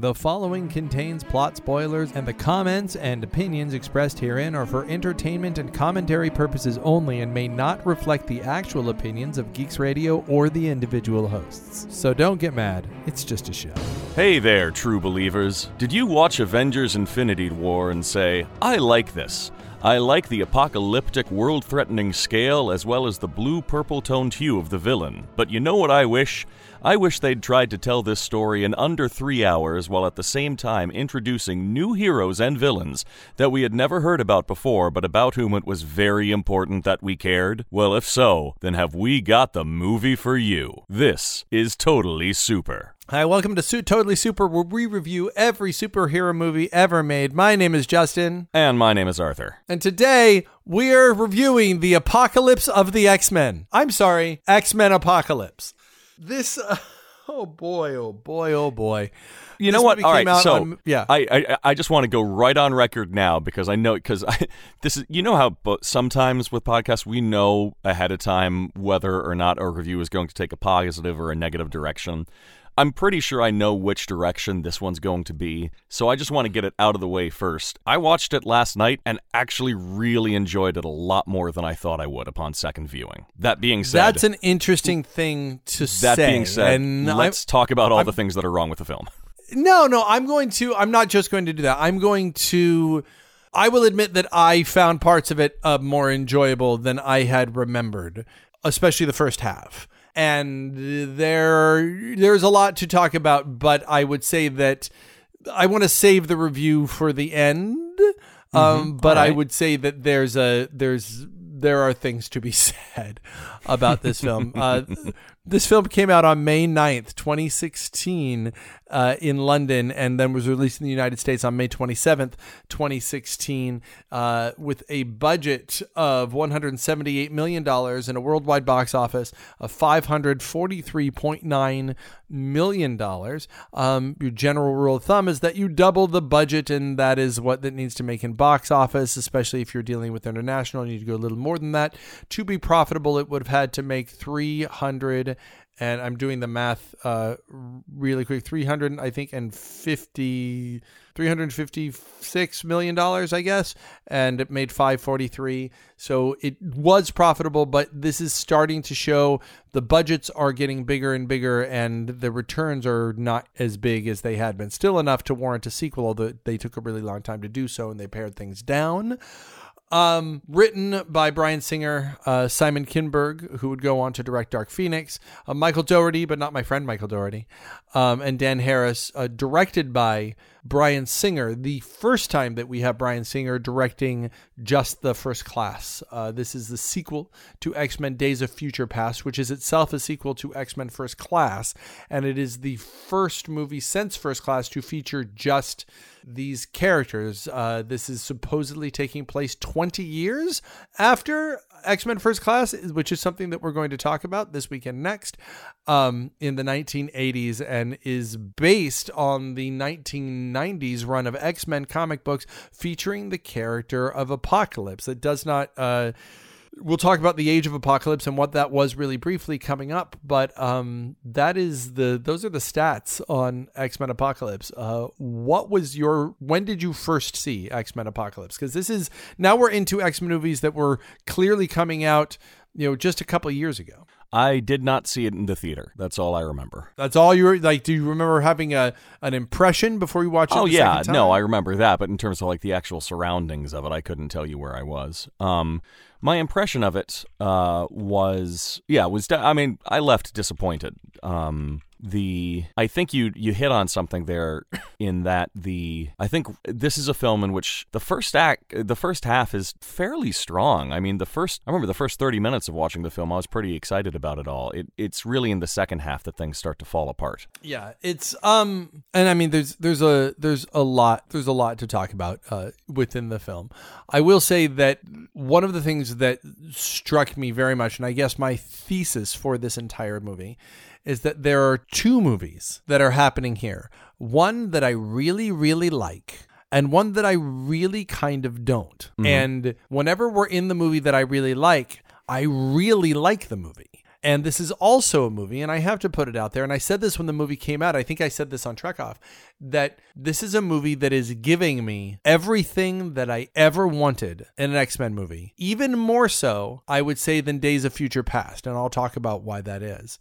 The following contains plot spoilers, and the comments and opinions expressed herein are for entertainment and commentary purposes only and may not reflect the actual opinions of Geeks Radio or the individual hosts. So don't get mad, it's just a show. Hey there, true believers. Did you watch Avengers Infinity War and say, I like this? I like the apocalyptic, world threatening scale as well as the blue purple toned hue of the villain. But you know what I wish? I wish they'd tried to tell this story in under three hours while at the same time introducing new heroes and villains that we had never heard about before but about whom it was very important that we cared. Well, if so, then have we got the movie for you? This is Totally Super. Hi, welcome to Su- Totally Super, where we review every superhero movie ever made. My name is Justin, And my name is Arthur. and today we're reviewing the Apocalypse of the X Men. I'm sorry, X Men Apocalypse. This, uh, oh boy, oh boy, oh boy. You This know what? All came out so on- yeah. I, I I just want to go right on record now because I know because I this is you know how but sometimes with podcasts we know ahead of time whether or not our review is going to take a positive or a negative direction. I'm pretty sure I know which direction this one's going to be, so I just want to get it out of the way first. I watched it last night and actually really enjoyed it a lot more than I thought I would upon second viewing. That being said, That's an interesting thing to that say. That being said, and I'm- let's talk about all the things that are wrong with the film. No, no, I'm going to. I'm not just going to do that. I'm going to. I will admit that I found parts of it uh, more enjoyable than I had remembered, especially the first half. And there, there's a lot to talk about, but I would say that I want to save the review for the end. Um, but I would say that there's a there's there are things to be said about this film. Uh, this film came out on May 9th, 2016, uh, in London, and then was released in the United States on May 27th, 2016, uh, with a budget of $178 million and a worldwide box office of $543.9 million. Um, your general rule of thumb is that you double the budget, and that is what that needs to make in box office, especially if you're dealing with international. You need to go a little more than that. To be profitable, it would have had to make 300 and I'm doing the math uh, really quick 300 I think and 50 356 million dollars I guess and it made 543 so it was profitable but this is starting to show the budgets are getting bigger and bigger and the returns are not as big as they had been. Still enough to warrant a sequel although they took a really long time to do so and they pared things down um, written by Bryan Singer, uh, Simon Kinberg, who would go on to direct Dark Phoenix, uh, Michael Dougherty, but not my friend Michael Doherty, um, and Dan Harris, uh, directed by Bryan Singer. The first time that we have Bryan Singer directing just the first class. Uh, this is the sequel to X Men Days of Future Past, which is itself a sequel to X Men First Class, and it is the first movie since First Class to feature just these characters. Uh, this is supposedly taking place 20 years after X Men First Class, which is something that we're going to talk about this weekend next, um, in the 1980s, and is based on the 1990s run of X Men comic books featuring the character of Apocalypse. It does not. Uh, we'll talk about the age of apocalypse and what that was really briefly coming up but um that is the those are the stats on x-men apocalypse uh what was your when did you first see x-men apocalypse because this is now we're into x-men movies that were clearly coming out you know just a couple of years ago I did not see it in the theater. That's all I remember. that's all you were like do you remember having a an impression before you watched it Oh yeah, no, I remember that, but in terms of like the actual surroundings of it, I couldn't tell you where I was. Um, my impression of it uh, was yeah, was I mean, I left disappointed. Um, the I think you you hit on something there in that the I think this is a film in which the first act the first half is fairly strong. I mean, the first I remember the first 30 minutes of watching the film, I was pretty excited about it all. It it's really in the second half that things start to fall apart. Yeah, it's um, and I mean, there's there's a there's a lot there's a lot to talk about uh, within the film. I will say that one of the things that struck me very much, and I guess my thesis for this entire movie, is that there are two movies that are happening here. One that I really really like. And one that I really kind of don't. Mm-hmm. And whenever we're in the movie that I really like, I really like the movie. And this is also a movie, and I have to put it out there. And I said this when the movie came out. I think I said this on Trek Off that this is a movie that is giving me everything that I ever wanted in an X Men movie. Even more so, I would say, than Days of Future Past. And I'll talk about why that is.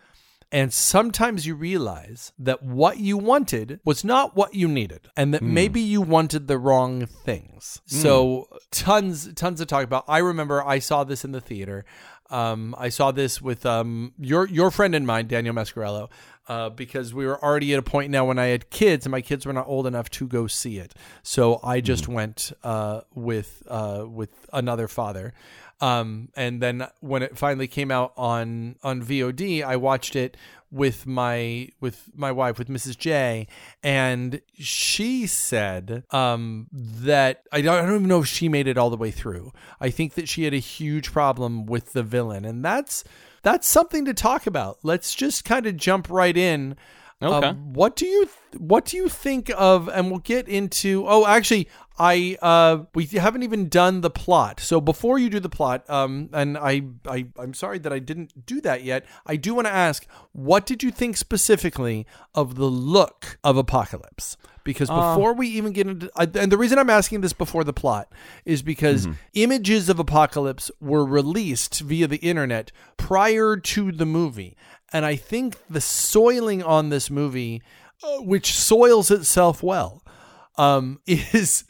And sometimes you realize that what you wanted was not what you needed, and that maybe you wanted the wrong things. So tons, tons to talk about. I remember I saw this in the theater. Um, I saw this with um, your your friend and mine, Daniel Mascarello, uh, because we were already at a point now when I had kids, and my kids were not old enough to go see it. So I just went uh, with uh, with another father. Um, and then when it finally came out on on VOD, I watched it with my with my wife with Mrs. J, and she said um, that I don't, I don't even know if she made it all the way through. I think that she had a huge problem with the villain, and that's that's something to talk about. Let's just kind of jump right in. Okay. Um, what do you what do you think of? And we'll get into. Oh, actually, I uh we haven't even done the plot. So before you do the plot, um, and I I I'm sorry that I didn't do that yet. I do want to ask, what did you think specifically of the look of Apocalypse? Because before we even get into, and the reason I'm asking this before the plot is because images of Apocalypse were released via the internet prior to the movie, and I think the soiling on this movie, uh, which soils itself well, um, is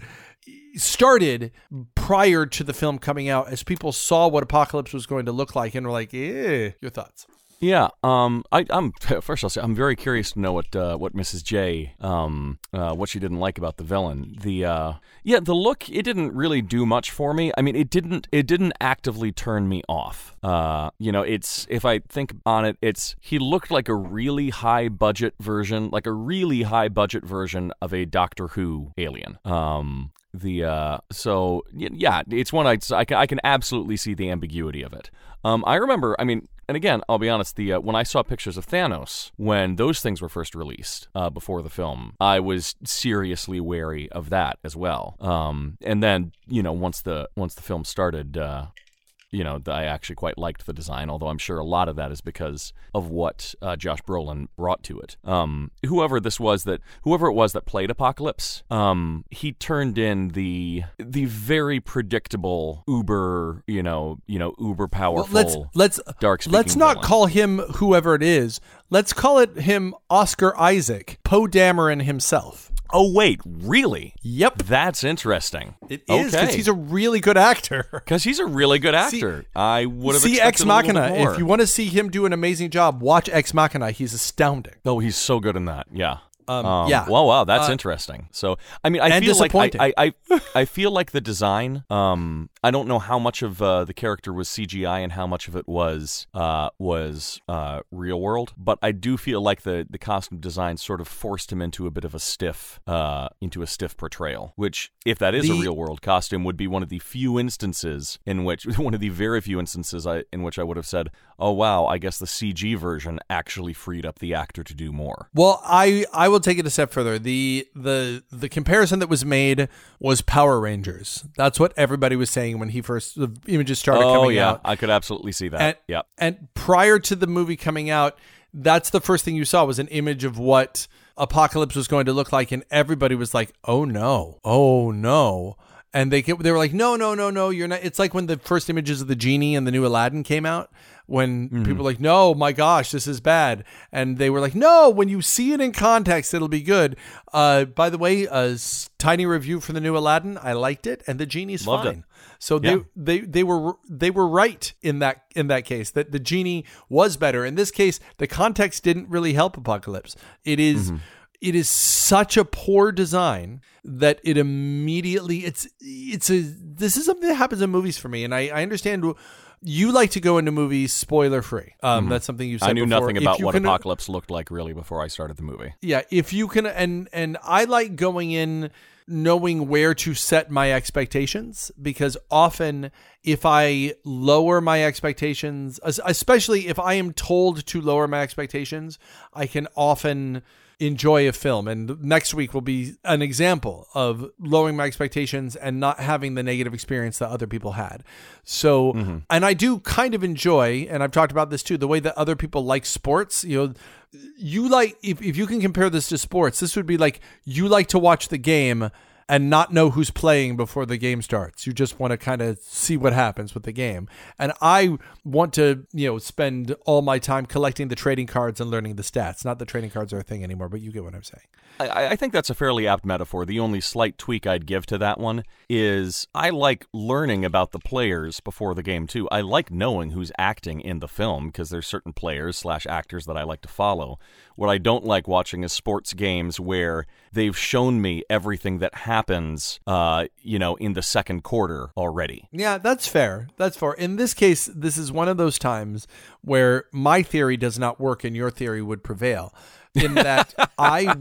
started prior to the film coming out as people saw what Apocalypse was going to look like and were like, eh, your thoughts. Yeah, um, I, I'm first. I'll say I'm very curious to know what uh, what Mrs. J, um, uh, what she didn't like about the villain. The uh, yeah, the look it didn't really do much for me. I mean, it didn't it didn't actively turn me off. Uh, you know, it's if I think on it, it's he looked like a really high budget version, like a really high budget version of a Doctor Who alien. Um, the uh so yeah it's one I'd, I can I can absolutely see the ambiguity of it. Um I remember I mean and again I'll be honest the uh, when I saw pictures of Thanos when those things were first released uh before the film I was seriously wary of that as well. Um and then you know once the once the film started uh you know, I actually quite liked the design, although I'm sure a lot of that is because of what uh, Josh Brolin brought to it. Um, whoever this was that, whoever it was that played Apocalypse, um, he turned in the the very predictable uber, you know, you know, uber powerful. let's let's dark let's not villain. call him whoever it is. Let's call it him Oscar Isaac, Poe Dameron himself. Oh wait, really? Yep, That's interesting. it is because Okay. he's a really good actor. because he's a really good actor. I would have see Ex expected a little Machina. bit more. If you want to see him do an amazing job, watch Ex Machina. He's astounding. Oh, he's so good in that. Yeah. Um, yeah. Wow. Wow. That's Uh, interesting. So, I mean, I feel like I. I, I, I feel like the design. Um, I don't know how much of uh, the character was CGI and how much of it was uh, was uh, real world. But I do feel like the the costume design sort of forced him into a bit of a stiff uh, into a stiff portrayal. Which, if that is a real world costume, would be one of the few instances in which one of the very few instances I, in which I would have said, "Oh wow, I guess the CG version actually freed up the actor to do more." Well, I I will take it a step further. The the the comparison that was made was Power Rangers. That's what everybody was saying when he first the images started oh coming yeah, out. I could absolutely see that. And, yep. and prior to the movie coming out, that's the first thing you saw was an image of what Apocalypse was going to look like, and everybody was like, "Oh no, oh no." And they they were like, no, no, no, no, you're not. It's like when the first images of the genie and the new Aladdin came out, when people were like, no, my gosh, this is bad, and they were like, no, when you see it in context, it'll be good. Uh, by the way, a tiny review for the new Aladdin, I liked it, and the genie's Loved it. fine. So they, Yeah. they they were they were right in that in that case that the genie was better. In this case, the context didn't really help Apocalypse. It is- it is such a poor design that it immediately it's it's a this is something that happens in movies for me, and I, I understand. You like to go into movies spoiler free. Um, That's something you said. I knew before. nothing about what can- Apocalypse looked like really before I started the movie. yeah if you can and and i like going in knowing where to set my expectations because often if i lower my expectations especially if i am told to lower my expectations i can often enjoy a film. And next week will be an example of lowering my expectations and not having the negative experience that other people had. So, mm-hmm. and I do kind of enjoy, and I've talked about this too, the way that other people like sports. You know, you like, if, if you can compare this to sports, this would be like you like to watch the game and not know who's playing before the game starts. You just want to kind of see what happens with the game. And I want to, you know, spend all my time collecting the trading cards and learning the stats. Not that trading cards are a thing anymore, but you get what I'm saying. I, I think that's a fairly apt metaphor. The only slight tweak I'd give to that one is I like learning about the players before the game too. I like knowing who's acting in the film because there's certain players slash actors that I like to follow. What I don't like watching is sports games where they've shown me everything that happens, uh, you know, in the second quarter already. Yeah, that's fair. That's fair. In this case, this is one of those times where my theory does not work and your theory would prevail. In that I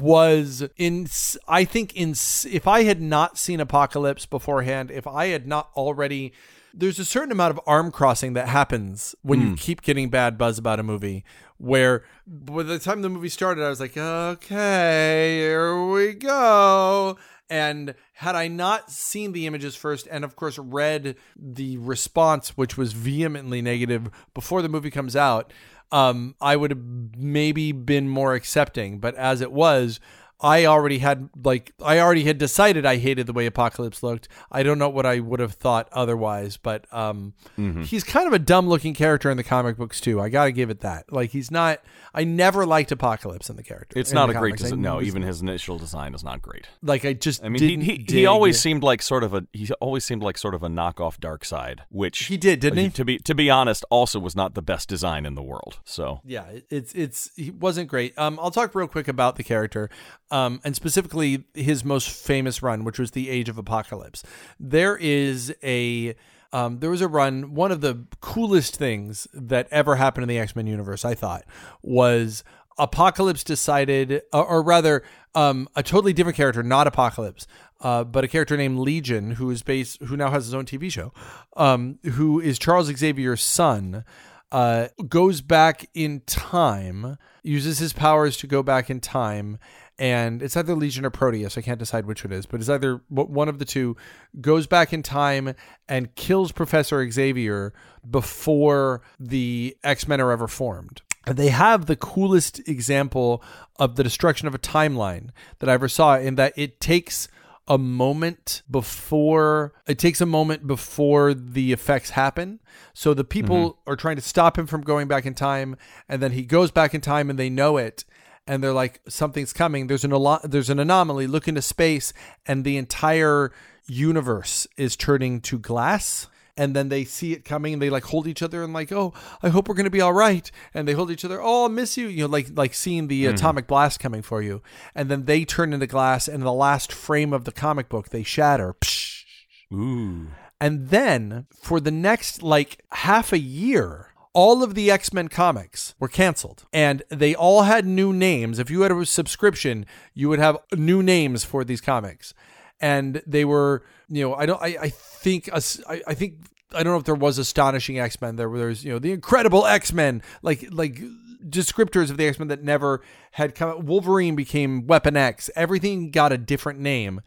was in, I think in, if I had not seen Apocalypse beforehand, if I had not already, there's a certain amount of arm crossing that happens when you keep getting bad buzz about a movie. Where by the time the movie started, I was like, okay, here we go. And had I not seen the images first, and of course read the response, which was vehemently negative before the movie comes out, um, I would have maybe been more accepting. But as it was, I already had like I already had decided I hated the way Apocalypse looked. I don't know what I would have thought otherwise, but um, he's kind of a dumb looking character in the comic books too. I got to give it that. Like he's not. I never liked Apocalypse in the character. It's not a great comics. I design. No, even his initial design is not great. like I just. I mean, he he, he always seemed like sort of a he always seemed like sort of a knockoff Darkseid, which He did, didn't he? To be to be honest, also was not the best design in the world. So Yeah, it's it's he wasn't great. Um, I'll talk real quick about the character, um, and specifically his most famous run, which was the Age of Apocalypse. There is a um, there was a run. One of the coolest things that ever happened in the X Men universe, I thought, was Apocalypse decided, or, or rather, um, a totally different character, not Apocalypse, uh, but a character named Legion, who is based, who now has his own TV show, um, who is Charles Xavier's son uh, goes back in time, uses his powers to go back in time, and it's either Legion or Proteus. I can't decide which one it is, but it's either one of the two. Goes back in time and kills Professor Xavier before the X Men are ever formed. And They have the coolest example of the destruction of a timeline that I ever saw, in that it takes a moment before it takes a moment before the effects happen. So the people mm-hmm. are trying to stop him from going back in time, and then he goes back in time, and they know it, and they're like, something's coming. There's an alo- there's an anomaly. Look into space, and the entire universe is turning to glass. And then they see it coming, and they like hold each other and like, oh, I hope we're gonna be all right. And they hold each other. Oh, I miss you. You know, like like seeing the hmm. atomic blast coming for you. And then they turn into glass, and the last frame of the comic book, they shatter. Psh. ooh, And then for the next like half a year, all of the X Men comics were canceled and they all had new names. If you had a subscription, you would have new names for these comics. And they were, you know, I don't, I, I think, I, I think, I don't know if there was astonishing X Men. There was, you know, the incredible X Men, like, like descriptors of the X Men that never had come. Wolverine became Weapon X. Everything got a different name,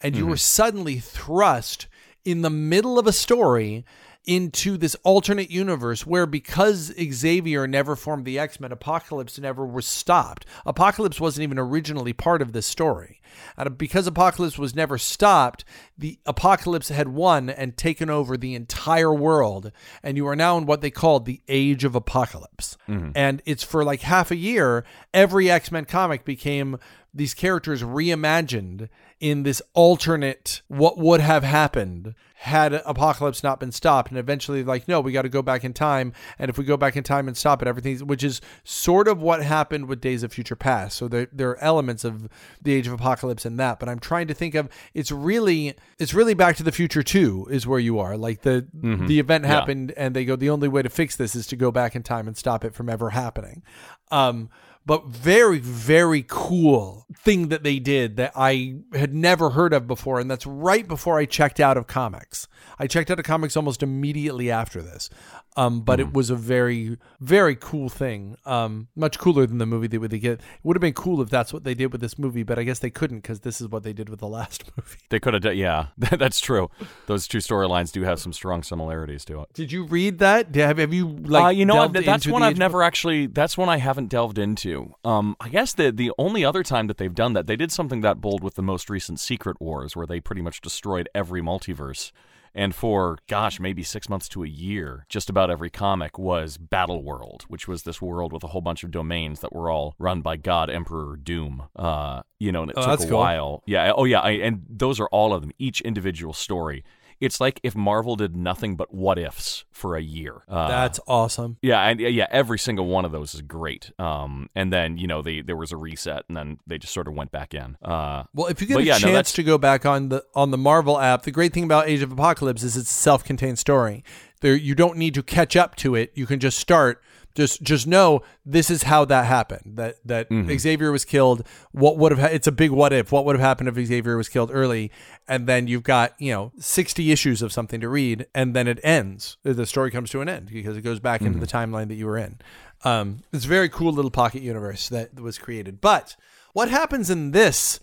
and you mm-hmm. were suddenly thrust in the middle of a story into this alternate universe where because Xavier never formed the X-Men, Apocalypse never was stopped. Apocalypse wasn't even originally part of this story. And because Apocalypse was never stopped, the Apocalypse had won and taken over the entire world. And you are now in what they called the Age of Apocalypse. Mm-hmm. And it's for like half a year, every X-Men comic became these characters reimagined in this alternate what would have happened had apocalypse not been stopped. And eventually like no we got to go back in time. And if we go back in time and stop it everything which is sort of what happened with days of future past. So there, there are elements of the age of apocalypse in that. But i'm trying to think of it's really it's really back to the future too is where you are. Like the the event happened and they go the only way to fix this is to go back in time and stop it from ever happening. Um but very very cool thing that they did that I had never heard of before and that's right before I checked out of comics. I checked out of comics almost immediately after this. Um, but it was a very, very cool thing. Um, much cooler than the movie they would they get. It would have been cool if that's what they did with this movie, but I guess they couldn't because this is what they did with the last movie. They could have done, yeah, that's true. Those two storylines do have some strong similarities to it. Did you read that? Have, have you like? uh, you know, that's one I've Age of- never actually. That's one I haven't delved into. Um, I guess the the only other time that they've done that, they did something that bold with the most recent Secret Wars, where they pretty much destroyed every multiverse. And for gosh, maybe six months to a year, just about every comic was Battle World, which was this world with a whole bunch of domains that were all run by God Emperor Doom. Uh, you know, and it Oh, took a cool. while. Yeah. Oh, yeah. I, and those are all of them, each individual story. It's like if Marvel did nothing but what ifs for a year. Uh, That's awesome. yeah, and yeah, every single one of those is great. Um, and then you know they there was a reset, and then they just sort of went back in. Uh, Well, if you get a yeah, chance that's- to go back on the on the Marvel app, the great thing about Age of Apocalypse is it's a self-contained story. There, you don't need to catch up to it. You can just start. Just just know this is how that happened. That that Mm-hmm. Xavier was killed. What would have? Ha- it's a big what if. What would have happened if Xavier was killed early? And then you've got you know sixty issues of something to read, and then it ends. The story comes to an end because it goes back into the Mm-hmm. timeline that you were in. Um, it's a very cool little pocket universe that was created. But what happens in this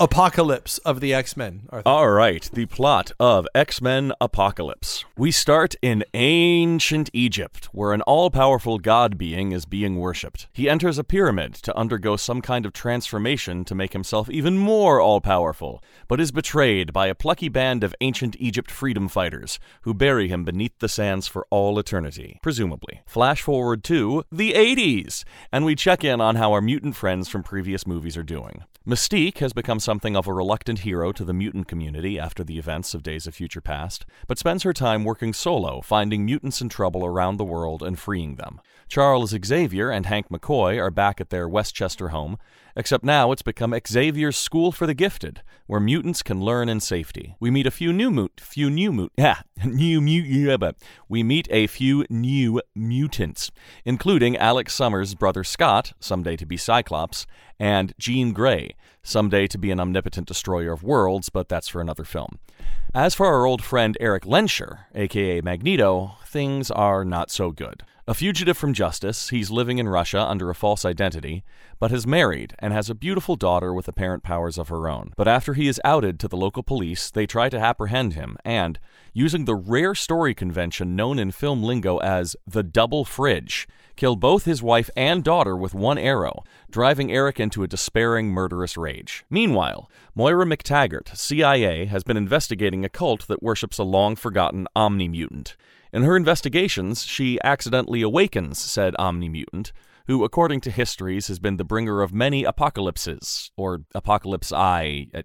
apocalypse of the X Men? All right, the plot of X Men Apocalypse. We start in ancient Egypt, where an all powerful god being is being worshipped. He enters a pyramid to undergo some kind of transformation to make himself even more all powerful, but is betrayed by a plucky band of ancient Egypt freedom fighters who bury him beneath the sands for all eternity, presumably. Flash forward to the 80s, and we check in on how our mutant friends from previous movies are doing. Mystique has become something of a reluctant hero to the mutant community after the events of Days of Future Past, but spends her time working solo, finding mutants in trouble around the world and freeing them. Charles Xavier and Hank McCoy are back at their Westchester home, except now it's become Xavier's School for the Gifted, where mutants can learn in safety. We meet a few new mut, few new mut, yeah, new mut, yeah, but we meet a few new mutants, including Alex Summers' brother Scott, someday to be Cyclops, and Jean Grey, someday to be an omnipotent destroyer of worlds, but that's for another film. As for our old friend Eric Lehnsherr, aka Magneto, things are not so good. A fugitive from justice, he's living in Russia under a false identity, but has married and has a beautiful daughter with apparent powers of her own. But after he is outed to the local police, they try to apprehend him and, using the rare story convention known in film lingo as the double fridge, kill both his wife and daughter with one arrow, driving Eric into a despairing, murderous rage. Meanwhile, Moira McTaggart, CIA, has been investigating a cult that worships a long forgotten Omni mutant. In her investigations, she accidentally awakens said Omni mutant, who, according to histories, has been the bringer of many apocalypses, or apocalypse I. uh,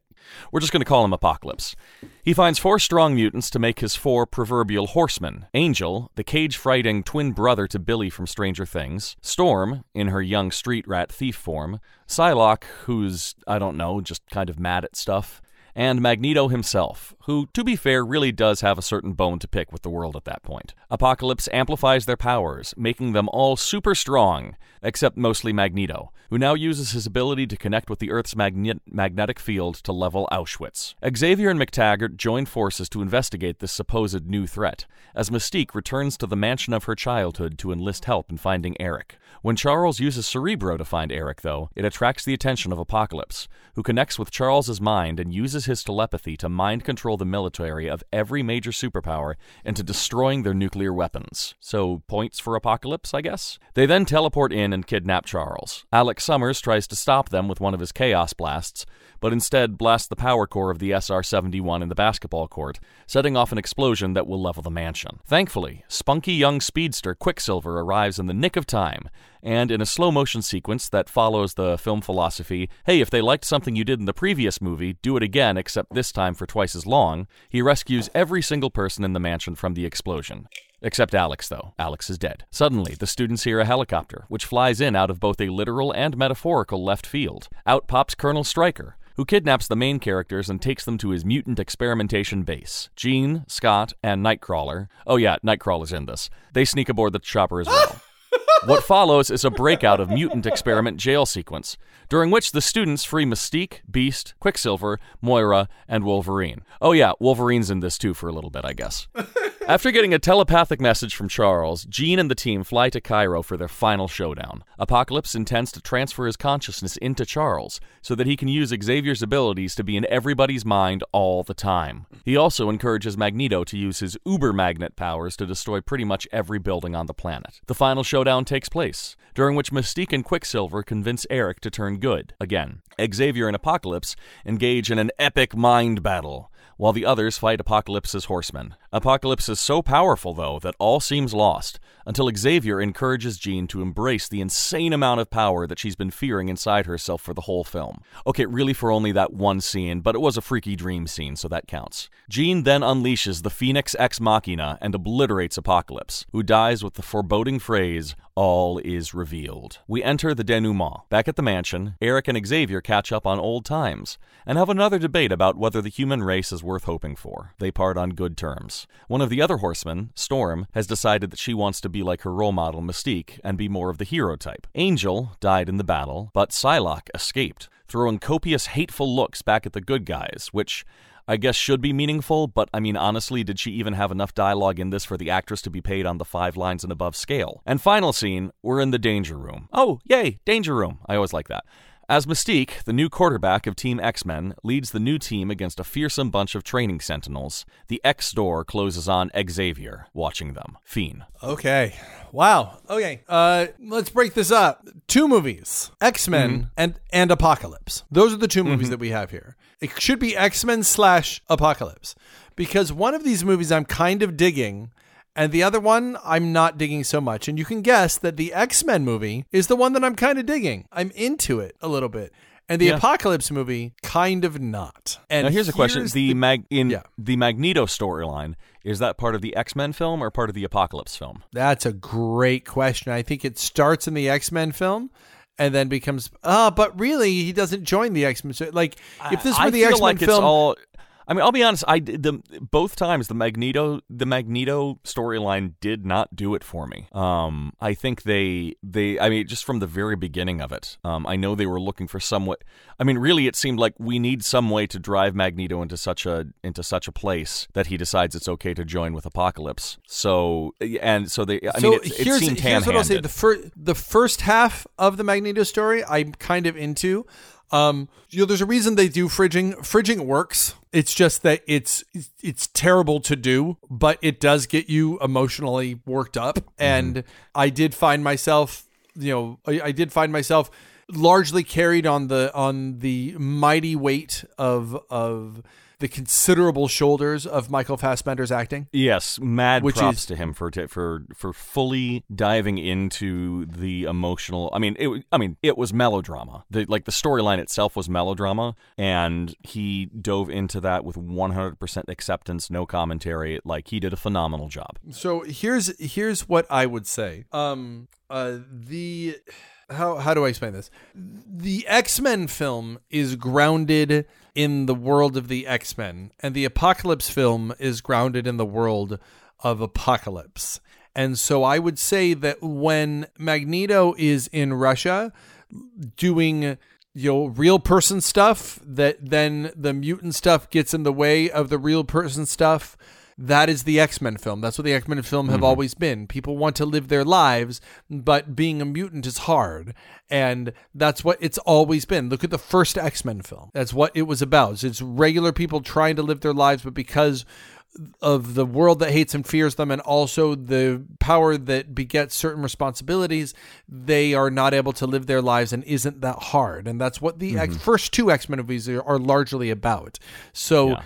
We're just going to call him Apocalypse. He finds four strong mutants to make his four proverbial horsemen Angel, the cage fighting twin brother to Billy from Stranger Things, Storm, in her young street rat thief form, Psylocke, who's, I don't know, just kind of mad at stuff, and Magneto himself, who, to be fair, really does have a certain bone to pick with the world at that point. Apocalypse amplifies their powers, making them all super strong, except mostly Magneto, who now uses his ability to connect with the Earth's magne- magnetic field to level Auschwitz. Xavier and McTaggart join forces to investigate this supposed new threat, as Mystique returns to the mansion of her childhood to enlist help in finding Eric. When Charles uses Cerebro to find Eric, though, it attracts the attention of Apocalypse, who connects with Charles's mind and uses his telepathy to mind control the military of every major superpower into destroying their nuclear weapons. So, points for Apocalypse, I guess? They then teleport in and kidnap Charles. Alex Summers tries to stop them with one of his Chaos Blasts, but instead blasts the power core of the SR 71 in the basketball court, setting off an explosion that will level the mansion. Thankfully, spunky young speedster Quicksilver arrives in the nick of time, and in a slow motion sequence that follows the film philosophy hey, if they liked something you did in the previous movie, do it again, except this time for twice as long, he rescues every single person in the mansion from the explosion. Except Alex, though. Alex is dead. Suddenly, the students hear a helicopter, which flies in out of both a literal and metaphorical left field. Out pops Colonel Stryker, who kidnaps the main characters and takes them to his mutant experimentation base. Jean, Scott, and Nightcrawler. Oh, yeah, Nightcrawler's in this. They sneak aboard the chopper as well. What follows is a breakout of mutant experiment jail sequence, during which the students free Mystique, Beast, Quicksilver, Moira, and Wolverine. Oh yeah, Wolverine's in this too for a little bit, I guess. After getting a telepathic message from Charles, Jean and the team fly to Cairo for their final showdown. Apocalypse intends to transfer his consciousness into Charles so that he can use Xavier's abilities to be in everybody's mind all the time. He also encourages Magneto to use his uber magnet powers to destroy pretty much every building on the planet. The final showdown takes place, during which Mystique and Quicksilver convince Eric to turn good again. Xavier and Apocalypse engage in an epic mind battle while the others fight Apocalypse's horsemen. Apocalypse is so powerful, though, that all seems lost until Xavier encourages Jean to embrace the insane amount of power that she's been fearing inside herself for the whole film. Okay, really for only that one scene, but it was a freaky dream scene, so that counts. Jean then unleashes the Phoenix Ex Machina and obliterates Apocalypse, who dies with the foreboding phrase, all is revealed. We enter the denouement. Back at the mansion, Eric and Xavier catch up on old times and have another debate about whether the human race is worth hoping for. They part on good terms. One of the other horsemen, Storm, has decided that she wants to be like her role model Mystique and be more of the hero type. Angel died in the battle, but Psylocke escaped, throwing copious hateful looks back at the good guys, which I guess should be meaningful, but I mean, honestly, did she even have enough dialogue in this for the actress to be paid on the five lines and above scale? And final scene, we're in the danger room. Oh, yay, danger room. I always like that. As Mystique, the new quarterback of Team X Men, leads the new team against a fearsome bunch of training sentinels, the X door closes on Xavier, watching them. Fiend. Okay. Wow. Okay. Uh, let's break this up. Two movies: X Men Mm-hmm. and and Apocalypse. Those are the 2 movies that we have here. It should be X Men slash Apocalypse because one of these movies I'm kind of digging. And the other one, I'm not digging so much. And you can guess that the X Men movie is the one that I'm kind of digging. I'm into it a little bit. And the Yeah. Apocalypse movie, kind of not. And Now here's a question: here's the, mag in Yeah. the Magneto storyline is that part of the X Men film or part of the Apocalypse film? That's a great question. I think it starts in the X Men film and then becomes ah, but really he doesn't join the X Men. Like if this were I the X Men like film, it's all. I mean, I'll be honest. I the both times the Magneto the Magneto storyline did not do it for me. Um, I think they they I mean just from the very beginning of it. Um, I know they were looking for somewhat. I mean, really, it seemed like we need some way to drive Magneto into such a into such a place that he decides it's okay to join with Apocalypse. So and so they. I so mean, it, it here's, seemed here's what I'll say: the first the first half of the Magneto story, I'm kind of into. Um, you know, there's a reason they do fridging. Fridging works. It's just that it's it's terrible to do, but it does get you emotionally worked up. Mm-hmm. And I did find myself, you know, I, I did find myself largely carried on the on the mighty weight of of the considerable shoulders of Michael Fassbender's acting. Yes, mad Which props is- to him for t- for for fully diving into the emotional. I mean, it I mean, it was melodrama. The like the storyline itself was melodrama, and he dove into that with 100% acceptance, no commentary. Like he did a phenomenal job. So here's here's what I would say. Um uh the how how do I explain this? The X-Men film is grounded in the world of the X-Men and the Apocalypse film is grounded in the world of Apocalypse. And so I would say that when Magneto is in Russia doing you know real person stuff that then the mutant stuff gets in the way of the real person stuff that is the X-Men film. That's what the X-Men film have mm-hmm. always been. People want to live their lives, but being a mutant is hard. And that's what it's always been. Look at the first X-Men film. That's what it was about. It's regular people trying to live their lives, but because of the world that hates and fears them and also the power that begets certain responsibilities they are not able to live their lives and isn't that hard. And that's what the X- mm-hmm. first two x-men movies are, are largely about. So Yeah.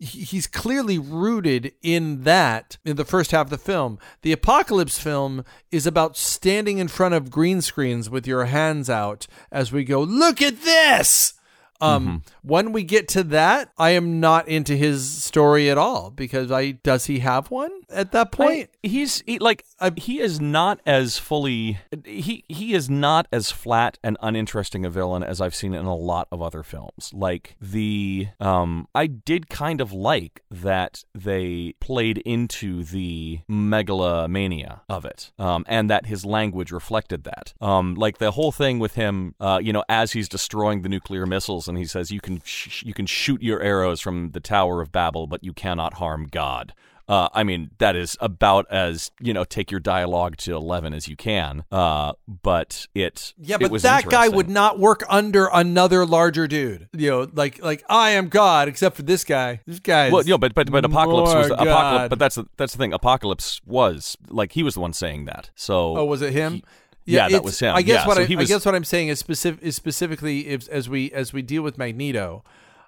he's clearly rooted in that in the first half of the film. The apocalypse film is about standing in front of green screens with your hands out as we go look at this um, when we get to that, I am not into his story at all because I does he have one at that point? I- he's he, like he is not as fully he he is not as flat and uninteresting a villain as I've seen in a lot of other films. Like the um I did kind of like that they played into the megalomania of it. Um and that his language reflected that. Um like the whole thing with him uh you know as he's destroying the nuclear missiles and he says you can sh- you can shoot your arrows from the Tower of Babel but you cannot harm God Uh, I mean, that is about as you know, take your dialogue to eleven as you can. Uh, but it Yeah, it but was that guy would not work under another larger dude. You know, like like I am God, except for this guy. This guy. Well, you know, but but but apocalypse was more apocalypse. But that's the, that's the thing. Apocalypse was like he was the one saying that. So Oh, was it him? yeah, that was him. I guess Yeah, what so I, he I was- guess what I'm saying is specific is specifically if, as we as we deal with Magneto.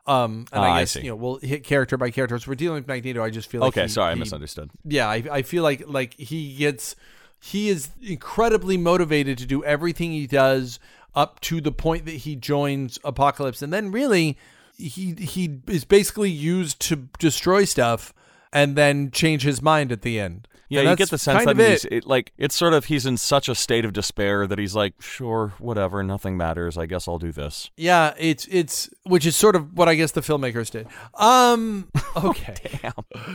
Um, and Ah, I I guess see. you know we'll hit character by character. As we're dealing with Magneto, I just feel like okay. he- sorry, I he- misunderstood. yeah, I, I feel like like he gets he is incredibly motivated to do everything he does up to the point that he joins Apocalypse, and then really he he is basically used to destroy stuff and then change his mind at the end. Yeah, And you get the sense that he's it. it, like it's sort of he's in such a state of despair that he's like, sure, whatever, nothing matters. I guess I'll do this. Yeah, it's it's which is sort of what I guess the filmmakers did. Um okay. damn.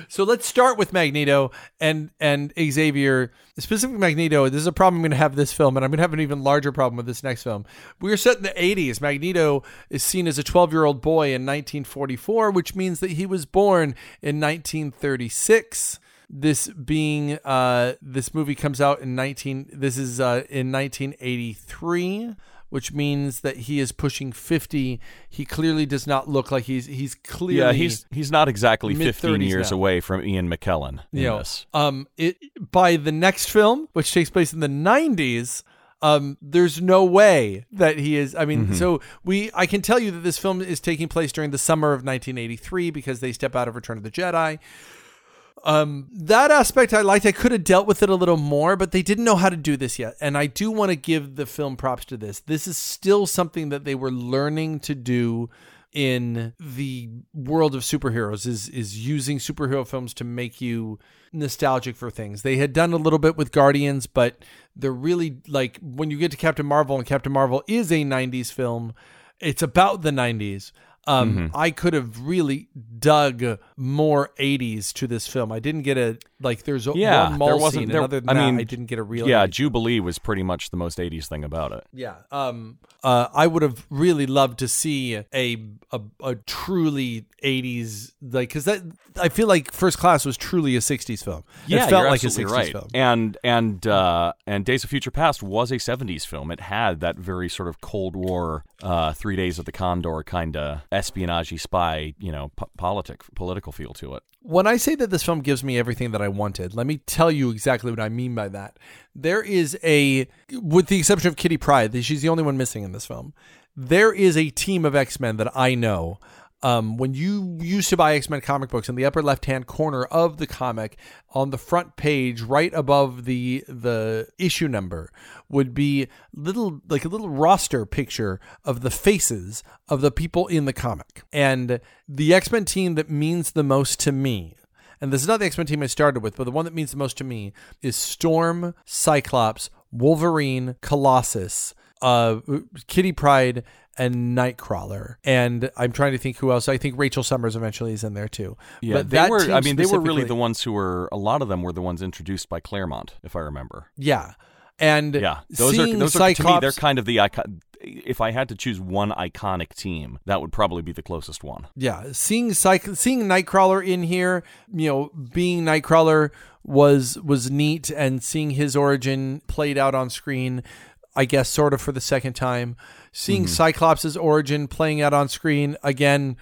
So let's start with Magneto and and Xavier. Specifically Magneto, this is a problem I'm going to have this film and I'm going to have an even larger problem with this next film. We are set in the 80s. Magneto is seen as a 12-year-old boy in 1944, which means that he was born in 1936 this being uh this movie comes out in 19 this is uh in 1983 which means that he is pushing 50 he clearly does not look like he's he's clearly Yeah, he's he's not exactly fifteen years now. away from Ian McKellen in you know, um it by the next film which takes place in the 90s um there's no way that he is i mean so we i can tell you that this film is taking place during the summer of 1983 because they step out of return of the jedi um that aspect i liked i could have dealt with it a little more but they didn't know how to do this yet and i do want to give the film props to this this is still something that they were learning to do in the world of superheroes is is using superhero films to make you nostalgic for things. They had done a little bit with Guardians, but they're really like when you get to Captain Marvel and Captain Marvel is a 90s film, it's about the 90s. Um, I could have really dug more 80s to this film. I didn't get a like. There's a Yeah, one mall there wasn't- scene, there- other than I that, mean, I didn't get a real. yeah, 80s. Jubilee was pretty much the most '80s thing about it. Yeah. Um. Uh. I would have really loved to see a a, a truly '80s like because that I feel like First Class was truly a '60s film. Yeah, it felt you're like a absolutely '60s right. film. And and uh, and Days of Future Past was a '70s film. It had that very sort of Cold War, uh, Three Days of the Condor kind of espionage spy, you know, po- politic political feel to it. When I say that this film gives me everything that I wanted, let me tell you exactly what I mean by that. There is a, with the exception of Kitty Pryde, she's the only one missing in this film. There is a team of X Men that I know. Um, when you used to buy X Men comic books, in the upper left hand corner of the comic, on the front page, right above the the issue number, would be little like a little roster picture of the faces of the people in the comic, and the X Men team that means the most to me and this is not the X Men team I started with, but the one that means the most to me is Storm, Cyclops, Wolverine, Colossus, uh, Kitty Pryde, and Nightcrawler. And I'm trying to think who else. I think Rachel Summers eventually is in there too. Yeah, but they were. I mean, they were really the ones who were. A lot of them were the ones introduced by Claremont, if I remember. yeah. And Yeah, those are those are to me. They're kind of the icon. If I had to choose one iconic team, that would probably be the closest one. Yeah, seeing seeing Nightcrawler in here, you know, being Nightcrawler was was neat, and seeing his origin played out on screen, I guess, sort of for the second time. Seeing Cyclops' origin playing out on screen again.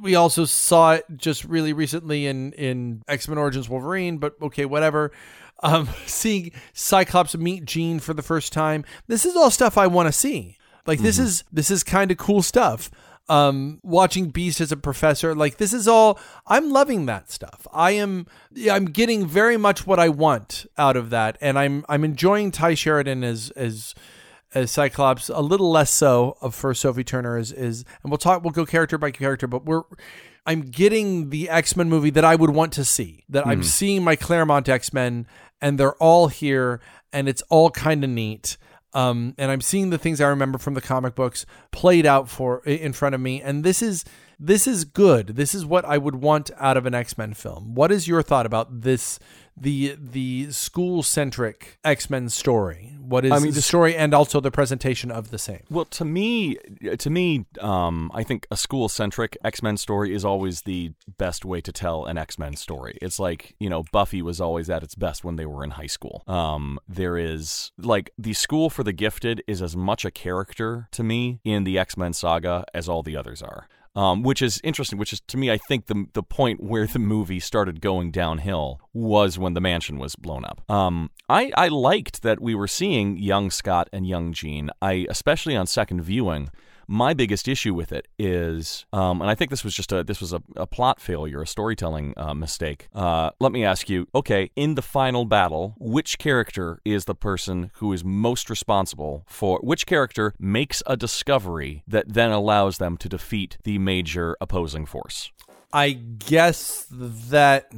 We also saw it just really recently in in X Men Origins Wolverine, but okay, whatever. Um, seeing Cyclops meet Jean for the first time, this is all stuff I want to see. Like this is this is kind of cool stuff um watching beast as a professor like this is all i'm loving that stuff. I am yeah, i'm getting very much what i want out of that and i'm i'm enjoying tye sheridan as as as cyclops a little less so of for sophie turner is is and we'll talk we'll go character by character but we're i'm getting the x-men movie that i would want to see that i'm seeing my claremont x-men and they're all here and it's all kind of neat um, and I'm seeing the things I remember from the comic books played out for in front of me. And this is this is good. This is what I would want out of an X-Men film. What is your thought about this the the school centric X Men story? What is I mean, the story and also the presentation of the same? Well, to me, to me, um, I think a school-centric X-Men story is always the best way to tell an X-Men story. It's like you know, Buffy was always at its best when they were in high school. Um, there is like the School for the Gifted is as much a character to me in the X-Men saga as all the others are. Um, which is interesting. Which is to me, I think the the point where the movie started going downhill was when the mansion was blown up. Um, I I liked that we were seeing young Scott and young Jean. I especially on second viewing. My biggest issue with it is, um, and I think this was just a this was a, a plot failure, a storytelling uh, mistake. Uh, let me ask you, okay, in the final battle, which character is the person who is most responsible for which character makes a discovery that then allows them to defeat the major opposing force? I guess that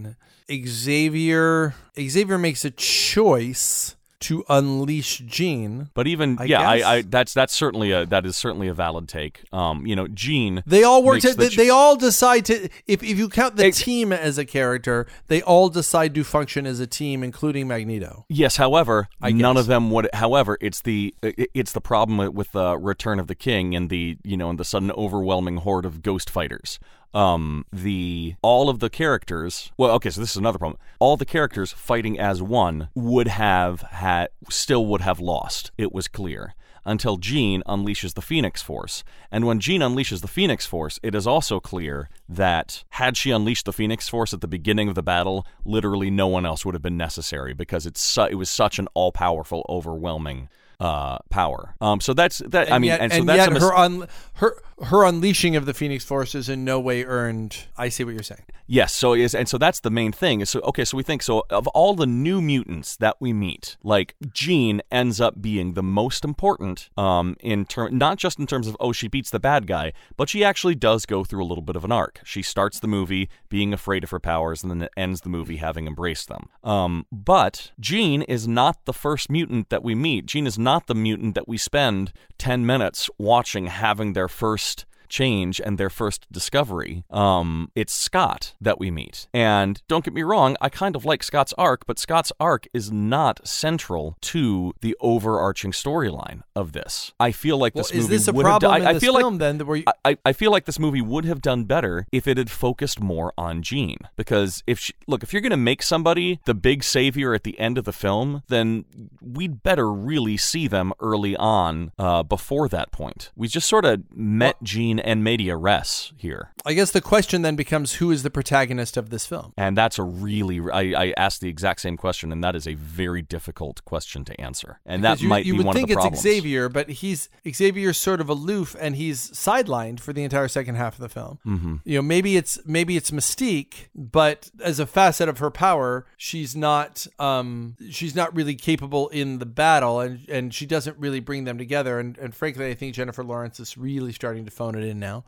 Xavier Xavier makes a choice to unleash Jean. But even I yeah. I, I that's that's certainly a that is certainly a valid take. Um, you know, Jean. They all work. To, the they, they all decide to. If if you count the Ex- team as a character, they all decide to function as a team, including Magneto. Yes, however, none of them would. However, it's the it's the problem with the Return of the King and the you know and the sudden overwhelming horde of ghost fighters. Um, the all of the characters. Well, okay, so this is another problem. All the characters fighting as one would have had still would have lost. It was clear. Until Jean unleashes the Phoenix Force. And when Jean unleashes the Phoenix Force, it is also clear that had she unleashed the Phoenix Force at the beginning of the battle, literally no one else would have been necessary because it's su- it was such an all powerful, overwhelming uh, power. Um, so that's that. I mean, yet, and so that's yet a mis- her un, her her unleashing of the Phoenix Force is in no way earned. I see what you're saying. Yes, so is and so that's the main thing. So okay, so we think so of all the new mutants that we meet, like Jean ends up being the most important um in term not just in terms of oh she beats the bad guy, but she actually does go through a little bit of an arc. She starts the movie being afraid of her powers and then it ends the movie having embraced them. Um but Jean is not the first mutant that we meet. Jean is not the mutant that we spend 10 minutes watching having their first change and their first discovery. Um, it's Scott that we meet. And don't get me wrong, I kind of like Scott's arc, but Scott's arc is not central to the overarching storyline of this. I feel like Well, this is movie this a would have done, in I, I this feel like film then? Where you, I, I feel like this movie would have done better if it had focused more on Jean. Because if she, look, if you're going to make somebody the big savior at the end of the film, then we'd better really see them early on uh, before that point. We just sort of met Jean and medias res here. I guess the question then becomes who is the protagonist of this film? And that's a really, I, I asked the exact same question, and that is a very difficult question to answer. And that you, might you be would one think of the it's. Xavier, but he's Xavier's sort of aloof and he's sidelined for the entire second half of the film. Mm-hmm. You know, maybe it's maybe it's Mystique, but as a facet of her power, she's not um she's not really capable in the battle, and and she doesn't really bring them together. And and frankly, I think Jennifer Lawrence is really starting to phone it in now.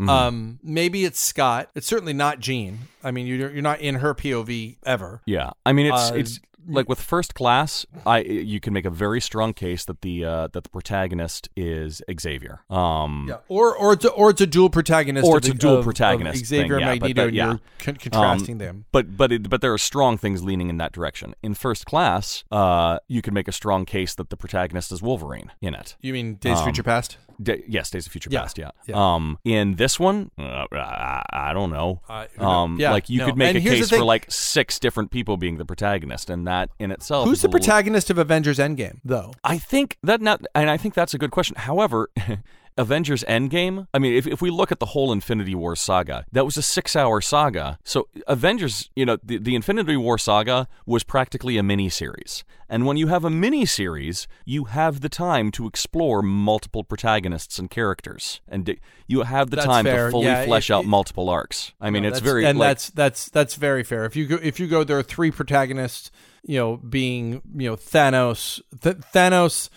Mm-hmm. Um, maybe it's Scott. It's certainly not Jean. I mean, you're you're not in her POV ever. Yeah, I mean it's Uh, it's like with first class, I you can make a very strong case that the uh, that the protagonist is Xavier. Um, Yeah, or or it's a, or it's a dual protagonist, Or of it's a dual of- of protagonist Xavier thing, yeah, Magneto, that- yeah. you're con- contrasting Um, them. But but it, but there are strong things leaning in that direction. In first class, uh, you can make a strong case that the protagonist is Wolverine in it. You mean Days of Future Past? Da- yes, Days of Future Yeah, Past. Yeah. yeah. Um, in this one, uh, I, I don't know. Uh, um, yeah, like you no. could make And a here's the case for thing- like six different people being the protagonist, and that in itself. Who's is the a little- protagonist of Avengers Endgame, though? I think that not, and I think that's a good question. However, Avengers Endgame, I mean, if, if we look at the whole Infinity War saga, that was a six hour saga. So, Avengers, you know, the, the Infinity War saga was practically a mini series. And when you have a mini series, you have the time to explore multiple protagonists and characters. And you have the That's time fair. to fully Yeah, flesh it- out it- multiple arcs. I mean, No, it's very. and like- that's that's that's very fair. If you go if you go, there are three protagonists. You know, being you know Thanos, Th- Thanos,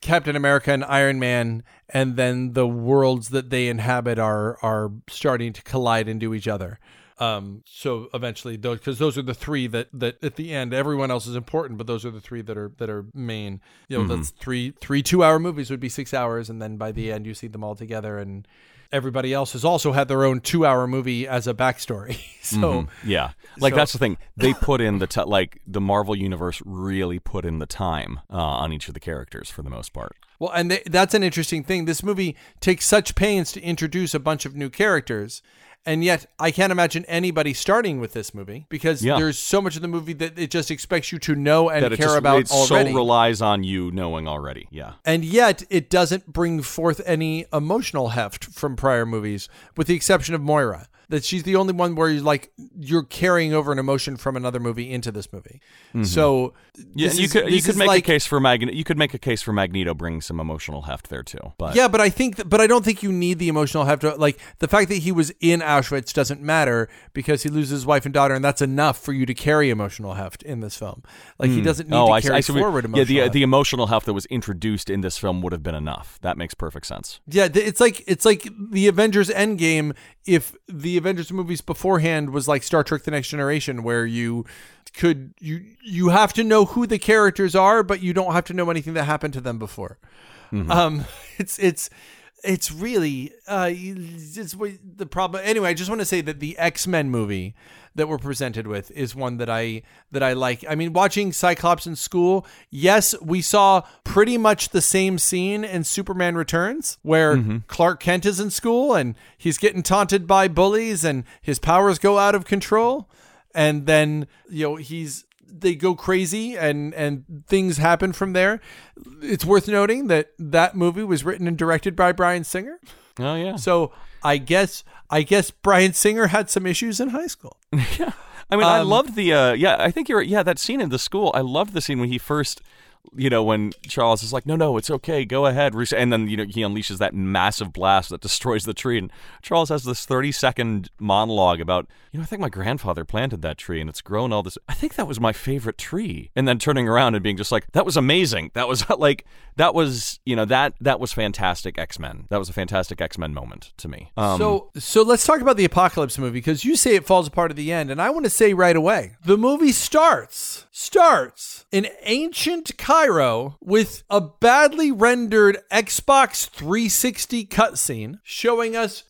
Captain America, and Iron Man, and then the worlds that they inhabit are are starting to collide into each other. Um, so eventually, those because those are the three that that at the end, everyone else is important, but those are the three that are that are main. You know, Mm-hmm. that's three three two hour movies would be six hours, and then by the end, you see them all together and everybody else has also had their own two-hour movie as a backstory. so Mm-hmm. Yeah, like So- that's the thing. They put in the t- like the Marvel universe really put in the time uh, on each of the characters for the most part. Well, and th- that's an interesting thing. This movie takes such pains to introduce a bunch of new characters. And yet, I can't imagine anybody starting with this movie because Yeah. there's so much of the movie that it just expects you to know and That it care just about it already. so relies on you knowing already. Yeah. and yet, it doesn't bring forth any emotional heft from prior movies, with the exception of Moira. That she's the only one where you're like you're carrying over an emotion from another movie into this movie. Mm-hmm. So Mm-hmm. Yeah, you is- could you could make like- a case for Magneto. You could make a case for Magneto bringing some emotional heft there too. But Yeah, but I think, that, but I don't think you need the emotional heft. To, like the fact that he was in Auschwitz doesn't matter because he loses his wife and daughter, and that's enough for you to carry emotional heft in this film. Like he hmm. doesn't need oh, to I, carry I see what- forward Yeah, uh, emotional. the heft. the emotional heft that was introduced in this film would have been enough. That makes perfect sense. yeah, it's like it's like the Avengers Endgame. If the Avengers movies beforehand was like Star Trek: The Next Generation, where you could you you have to know who the characters are, but you don't have to know anything that happened to them before. Um, it's it's it's really uh, it's the problem. Anyway, I just want to say that the X Men movie that we're presented with is one that I that I like. I mean, watching Cyclops in school, yes, we saw pretty much the same scene in Superman Returns, where Clark Kent is in school and he's getting taunted by bullies and his powers go out of control and then you know he's they go crazy and and things happen from there it's worth noting that that movie was written and directed by Bryan Singer Oh yeah. so i guess i guess Bryan Singer had some issues in high school yeah. I mean, I Um, loved the. Uh, yeah, I think you're. Yeah, that scene in the school. I loved the scene when he first. You know, when Charles is like, "No, no, it's okay, go ahead," and then you know he unleashes that massive blast that destroys the tree, and Charles has this thirty-second monologue about, you know, I think my grandfather planted that tree, and it's grown all this. I think that was my favorite tree, and then turning around and being just like, "That was amazing. That was like, that was, you know, that that was fantastic X Men. That was a fantastic X Men moment to me." Um, so so let's talk about the apocalypse movie because you say it falls apart at the end and i want to say right away the movie starts starts in ancient cairo with a badly rendered xbox 360 cutscene showing us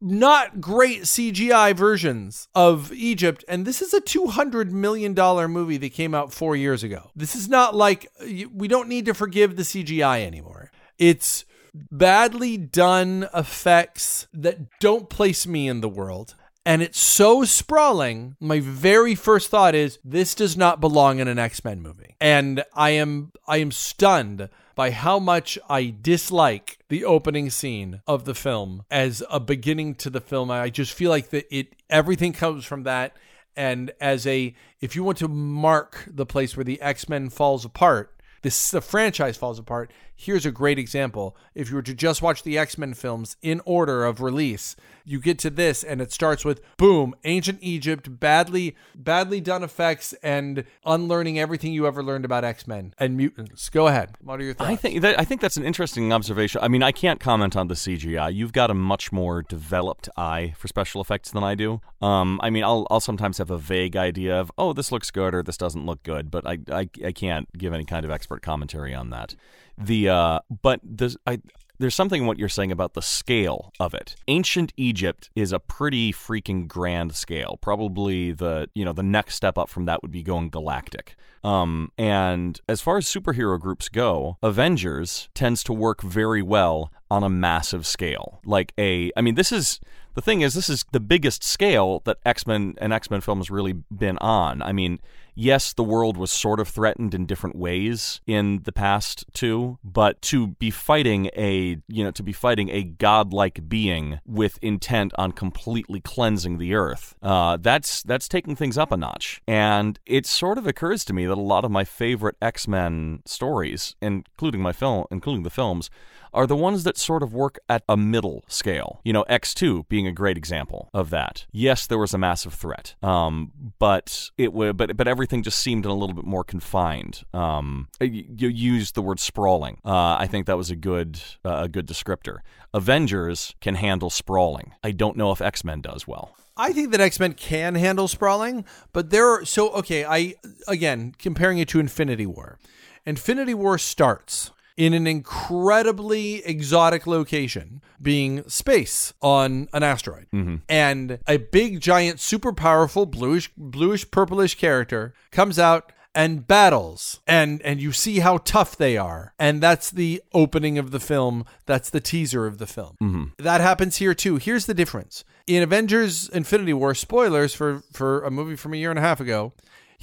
not great CGI versions of Egypt. And this is a $200 million movie that came out four years ago. This is not like we don't need to forgive the CGI anymore. It's badly done effects that don't place me in the world. And it's so sprawling. My very first thought is this does not belong in an X-Men movie. And I am I am stunned by how much I dislike the opening scene of the film as a beginning to the film. I just feel like that it everything comes from that and as a if you want to mark the place where the X-Men falls apart, this the franchise falls apart. Here's a great example. If you were to just watch the X-Men films in order of release, you get to this and it starts with boom, ancient Egypt, badly badly done effects and unlearning everything you ever learned about X-Men and mutants. Go ahead. What are your thoughts? I think that, I think that's an interesting observation. I mean, I can't comment on the CGI. You've got a much more developed eye for special effects than I do. Um, I mean, I'll I'll sometimes have a vague idea of oh, this looks good or this doesn't look good, but I I, I can't give any kind of expert commentary on that. The uh, but the I. There's something in what you're saying about the scale of it. Ancient Egypt is a pretty freaking grand scale. Probably the you know the next step up from that would be going galactic. Um, and as far as superhero groups go, Avengers tends to work very well on a massive scale. Like a, I mean, this is the thing is, this is the biggest scale that X Men and X Men film has really been on. I mean, yes, the world was sort of threatened in different ways in the past too, but to be fighting a, you know, to be fighting a godlike being with intent on completely cleansing the earth, uh, that's that's taking things up a notch. And it sort of occurs to me that a lot of my favorite X Men stories, including my film, including the films, are the ones that sort of work at a middle scale. You know, X2 being a great example of that. Yes, there was a massive threat, um, but it would, but but everything just seemed a little bit more confined. Um, you, used the word sprawling. Uh, I think that was a good uh, a good descriptor. Avengers can handle sprawling. I don't know if X Men does well. I think that X Men can handle sprawling, but there are so okay. I again comparing it to Infinity War. Infinity War starts in an incredibly exotic location, being space on an asteroid. Mm-hmm. And a big, giant, super powerful, bluish, bluish, purplish character comes out and battles. And and you see how tough they are. And that's the opening of the film. That's the teaser of the film. Mm-hmm. That happens here too. Here's the difference. In avengers infinity war spoilers for for a movie from a year and a half ago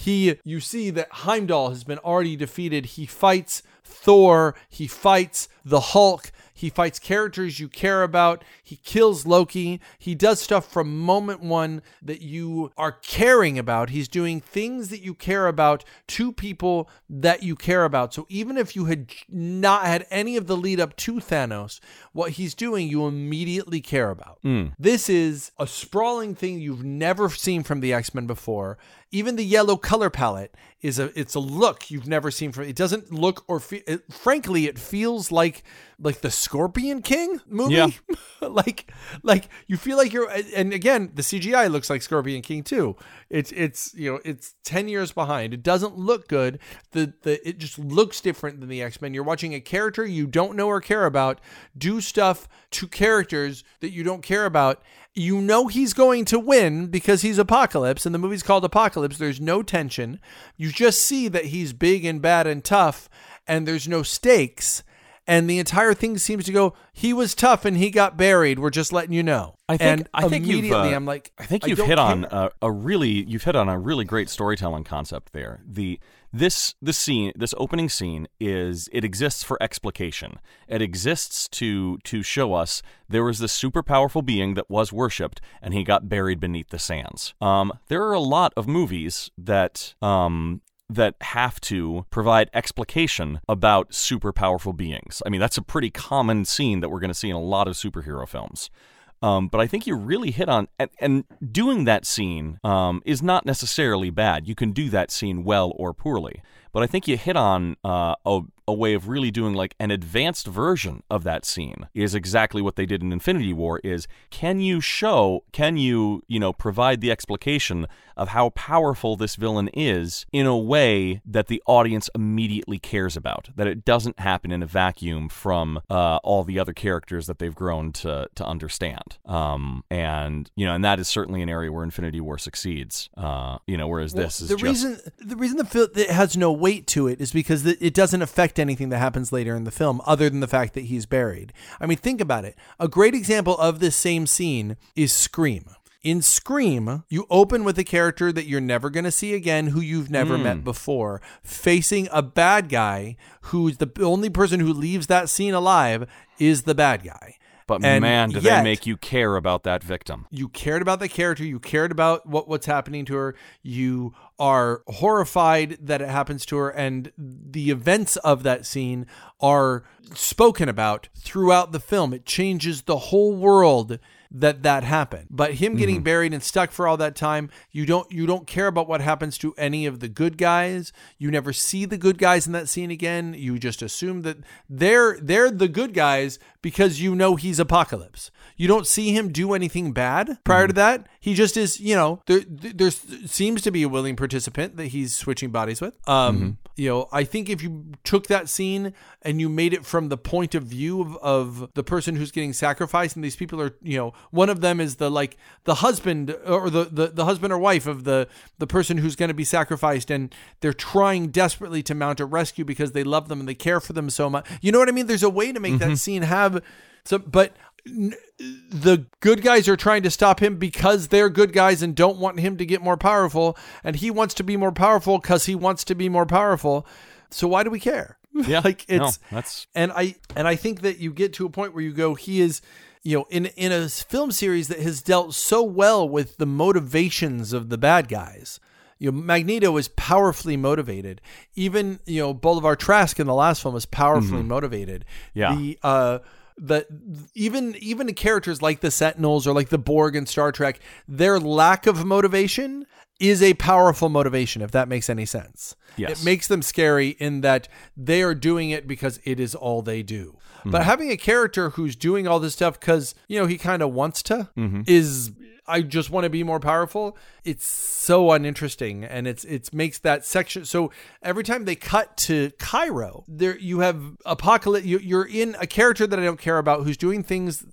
he you see that heimdall has been already defeated. He fights thor he fights the hulk he fights characters you care about. He kills Loki. He does stuff from moment one that you are caring about. He's doing things that you care about to people that you care about. So even if you had not had any of the lead up to Thanos, what he's doing you immediately care about. Hmm. This is a sprawling thing you've never seen from the X Men before. Even the yellow color palette is a it's a look you've never seen from it doesn't look or feel it, frankly it feels like like the Scorpion King movie. Yeah. like like you feel like you're and again the CGI looks like Scorpion King too. It's it's you know it's 10 years behind. It doesn't look good. The the it just looks different than the X-Men. You're watching a character you don't know or care about do stuff to characters that you don't care about you know he's going to win because he's Apocalypse, and the movie's called Apocalypse. There's no tension. You just see that he's big and bad and tough, and there's no stakes. And the entire thing seems to go, he was tough and he got buried. We're just letting you know. I think and I think immediately uh, I'm like, I think you've don't hit on a, a really you've hit on a really great storytelling concept there. The this this scene this opening scene is it exists for explication. It exists to to show us there was this super powerful being that was worshipped and he got buried beneath the sands. Um, there are a lot of movies that um that have to provide explication about super powerful beings. I mean, that's a pretty common scene that we're going to see in a lot of superhero films. Um, but I think you really hit on, and, and doing that scene um, is not necessarily bad. You can do that scene well or poorly. But I think you hit on uh, a, a way of really doing like an advanced version of that scene is exactly what they did in Infinity War. Is can you show, can you, you know, provide the explication of how powerful this villain is in a way that the audience immediately cares about, that it doesn't happen in a vacuum from uh, all the other characters that they've grown to to understand. Um, and you know, and that is certainly an area where Infinity War succeeds. Uh, you know, whereas this is the just reason the reason the film it has no weight to it is because it doesn't affect anything that happens later in the film other than the fact that he's buried. I mean, think about it. A great example of this same scene is Scream. In Scream, you open with a character that you're never going to see again, who you've never hmm. met before, facing a bad guy who's the only person who leaves that scene alive is the bad guy. But And man, do yet- they make you care about that victim? you cared about the character you cared about what what's happening to her you are horrified that it happens to her and the events of that scene are spoken about throughout the film it changes the whole world that that happened. But him getting mm-hmm. buried and stuck for all that time you don't you don't care about what happens to any of the good guys. You never see the good guys in that scene again. You just assume that they're they're the good guys because you know he's apocalypse. You don't see him do anything bad prior to mm-hmm. that he just is you know there there seems to be a willing participant that he's switching bodies with. Um you know i think if you took that scene and you made it from the point of view of, of the person who's getting sacrificed and these people are you know one of them is the like the husband or the the, the husband or wife of the the person who's going to be sacrificed and they're trying desperately to mount a rescue because they love them and they care for them so much you know what i mean? There's a way to make that scene have so but n- the good guys are trying to stop him because they're good guys and don't want him to get more powerful and he wants to be more powerful because he wants to be more powerful so why do we care Yeah, like no, it's that's and i and i think that you get to a point where you go he is you know in in a film series that has dealt so well with the motivations of the bad guys you know, Magneto is powerfully motivated. Even you know, Bolivar Trask in the last film was powerfully motivated. Yeah. The uh, the even even the characters like the Sentinels or like the Borg in Star Trek, their lack of motivation is a powerful motivation. If that makes any sense. Yes. It makes them scary in that they are doing it because it is all they do. Mm-hmm. But having a character who's doing all this stuff because you know he kind of wants to Mm-hmm. is I just want to be more powerful. It's so uninteresting, and it's it makes that section. So every time they cut to Cairo, there you have apocalypse. You're in a character that I don't care about who's doing things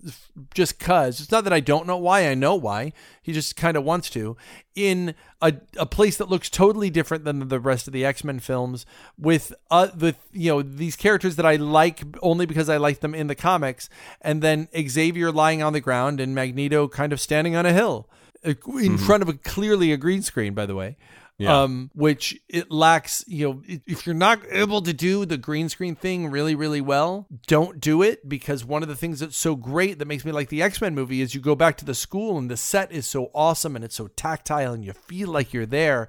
just cause. It's not that I don't know why. I know why. He just kind of wants to in a, a place that looks totally different than the rest of the X-Men films with uh the you know these characters that I like only because I like them in the comics and then Xavier lying on the ground and Magneto kind of standing on a hill in mm-hmm. front of a clearly a green screen by the way yeah. Um, which it lacks, you know, if you're not able to do the green screen thing really, really well, don't do it because one of the things that's so great that makes me like the X Men movie is you go back to the school and the set is so awesome and it's so tactile and you feel like you're there.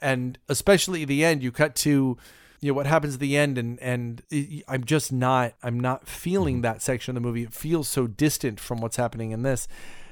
And especially the end, you cut to you know what happens at the end and and i'm just not i'm not feeling mm-hmm. that section of the movie it feels so distant from what's happening in this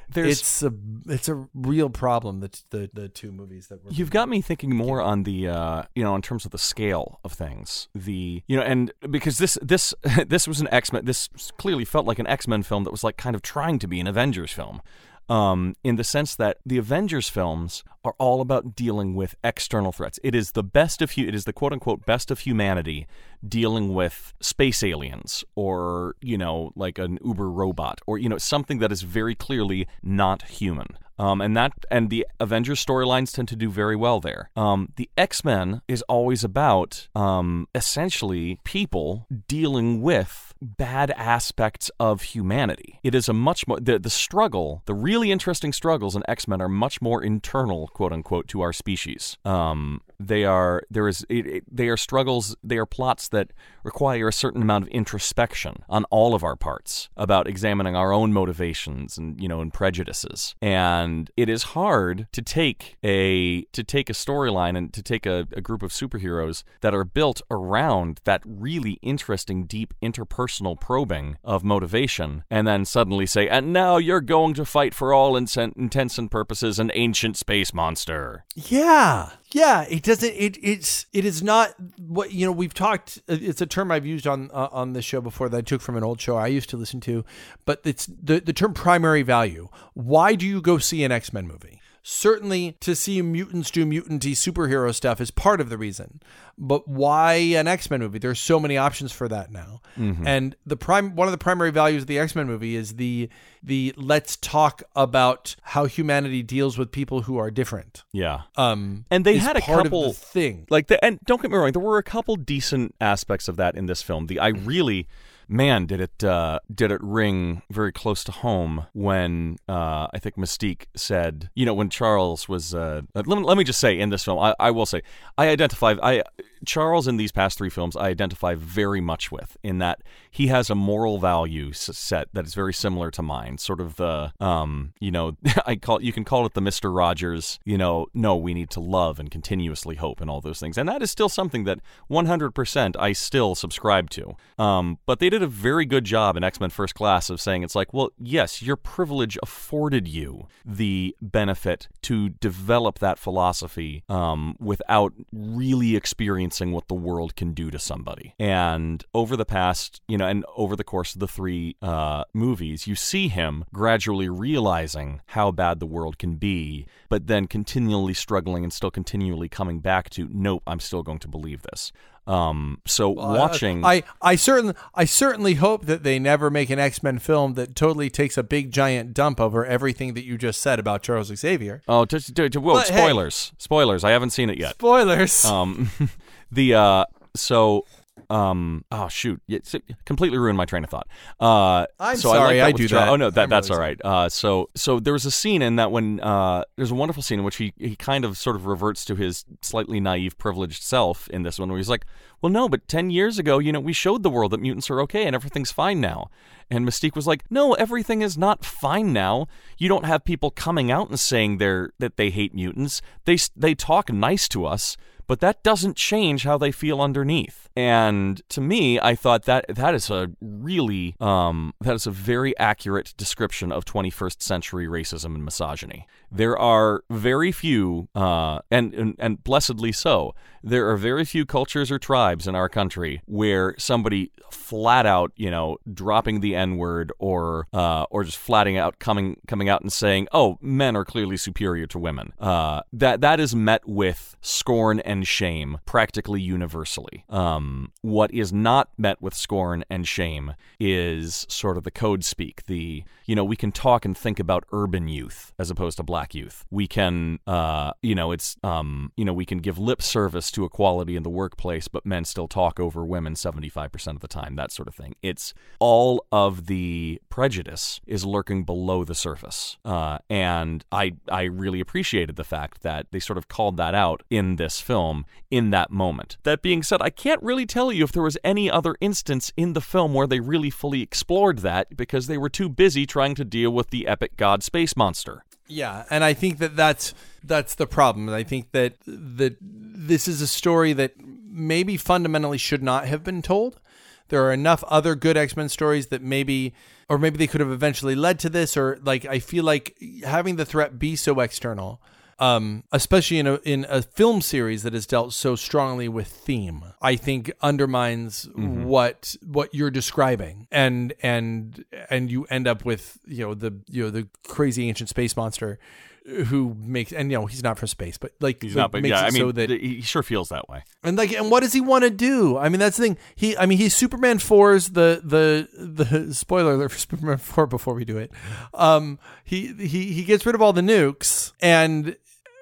there's it's a it's a real problem that the, the two movies that were you've got me thinking more on the uh, you know in terms of the scale of things the you know and because this this this was an x-men this clearly felt like an x-men film that was like kind of trying to be an avengers film um, in the sense that the Avengers films are all about dealing with external threats. It is the best of it is the quote unquote best of humanity dealing with space aliens or you know like an Uber robot or you know something that is very clearly not human. Um, and that and the Avengers storylines tend to do very well there. Um, the X Men is always about um, essentially people dealing with bad aspects of humanity. It is a much more the the struggle, the really interesting struggles in X Men are much more internal, quote unquote, to our species. Um, they are there is it, it, they are struggles. They are plots that require a certain amount of introspection on all of our parts about examining our own motivations and you know and prejudices. And it is hard to take a to take a storyline and to take a, a group of superheroes that are built around that really interesting, deep interpersonal probing of motivation, and then suddenly say, "And now you're going to fight for all intents and purposes an ancient space monster." Yeah, yeah, it doesn't. It it's it is not what you know. We've talked. It's a term I've used on uh, on this show before that I took from an old show I used to listen to, but it's the the term primary value. Why do you go see an X Men movie? Certainly, to see mutants do mutanty superhero stuff is part of the reason. But why an X Men movie? There's so many options for that now. Mm-hmm. And the prime one of the primary values of the X Men movie is the the let's talk about how humanity deals with people who are different. Yeah. Um, and they had a couple thing like the and don't get me wrong, there were a couple decent aspects of that in this film. The I really man, did it uh, did it ring very close to home when uh, I think Mystique said, you know, when Charles was. Uh, let, me, let me just say in this film, I, I will say, I identify. I Charles in these past three films, I identify very much with in that he has a moral value set that is very similar to mine. Sort of the, um, you know, I call you can call it the Mister Rogers. You know, no, we need to love and continuously hope and all those things, and that is still something that 100% I still subscribe to. Um, but they did a very good job in X Men First Class of saying it's like, well, yes, your privilege afforded you the benefit to develop that philosophy um, without really experiencing experiencing what the world can do to somebody. And over the past, you know, and over the course of the three uh, movies, you see him gradually realizing how bad the world can be, but then continually struggling and still continually coming back to, nope, I'm still going to believe this. Um, so watching, I, I certainly, I certainly hope that they never make an X Men film that totally takes a big giant dump over everything that you just said about Charles Xavier. Oh, to, to, to, well, spoilers, hey, spoilers. I haven't seen it yet. Spoilers. Um, the uh, so um oh shoot. It completely ruined my train of thought. Uh i'm so sorry i, like I do that. oh no that, I'm that's really all right. Uh so so there was a scene in that when uh there's a wonderful scene in which he he kind of sort of reverts to his slightly naive privileged self in this one where he's like well no but 10 years ago you know we showed the world that mutants are okay and everything's fine now. And Mystique was like, "No, everything is not fine now. You don't have people coming out and saying they're that they hate mutants. They they talk nice to us, but that doesn't change how they feel underneath. And to me, I thought that that is a really um, that is a very accurate description of 21st century racism and misogyny. There are very few, uh, and, and and blessedly so, there are very few cultures or tribes in our country where somebody flat out, you know, dropping the N word or uh, or just flatting out coming coming out and saying, "Oh, men are clearly superior to women." Uh, that that is met with scorn and shame practically universally. Um, what is not met with scorn and shame is sort of the code speak. The you know we can talk and think about urban youth as opposed to black youth. We can uh, you know it's um, you know we can give lip service to equality in the workplace, but men still talk over women 75% of the time, that sort of thing. It's all of the prejudice is lurking below the surface. Uh, and I, I really appreciated the fact that they sort of called that out in this film in that moment. That being said, I can't really tell you if there was any other instance in the film where they really fully explored that because they were too busy trying to deal with the epic god space monster. Yeah, and I think that that's that's the problem. I think that that this is a story that maybe fundamentally should not have been told. There are enough other good X Men stories that maybe, or maybe they could have eventually led to this. Or like, I feel like having the threat be so external, um, especially in a in a film series that has dealt so strongly with theme, I think undermines mm-hmm. what what you're describing, and and and you end up with you know the you know the crazy ancient space monster who makes and you know he's not from space, but like he's like, not. But yeah, I mean, so that he sure feels that way. And like, and what does he want to do? I mean, that's the thing. He, I mean, he's Superman 4's the the the spoiler alert for Superman four before we do it. Um, he he he gets rid of all the nukes and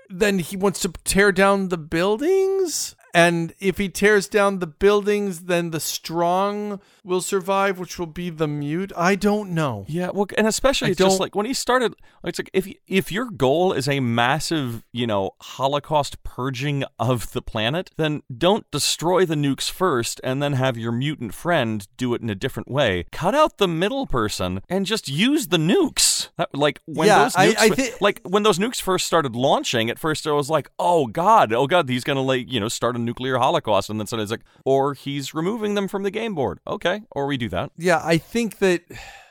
then he wants to tear down the buildings and if he tears down the buildings, then the strong will survive, which will be the mute. I don't know. Yeah, well, and especially it's just like when he started. It's like if if your goal is a massive, you know, Holocaust purging of the planet, then don't destroy the nukes first, and then have your mutant friend do it in a different way. Cut out the middle person and just use the nukes. That, like when yeah, those nukes, I, I th- like when those nukes first started launching. At first, I was like, oh god, oh god, he's gonna like you know start a nuclear holocaust, and then suddenly it's like, or he's removing them from the game board. Okay, or we do that. Yeah, I think that.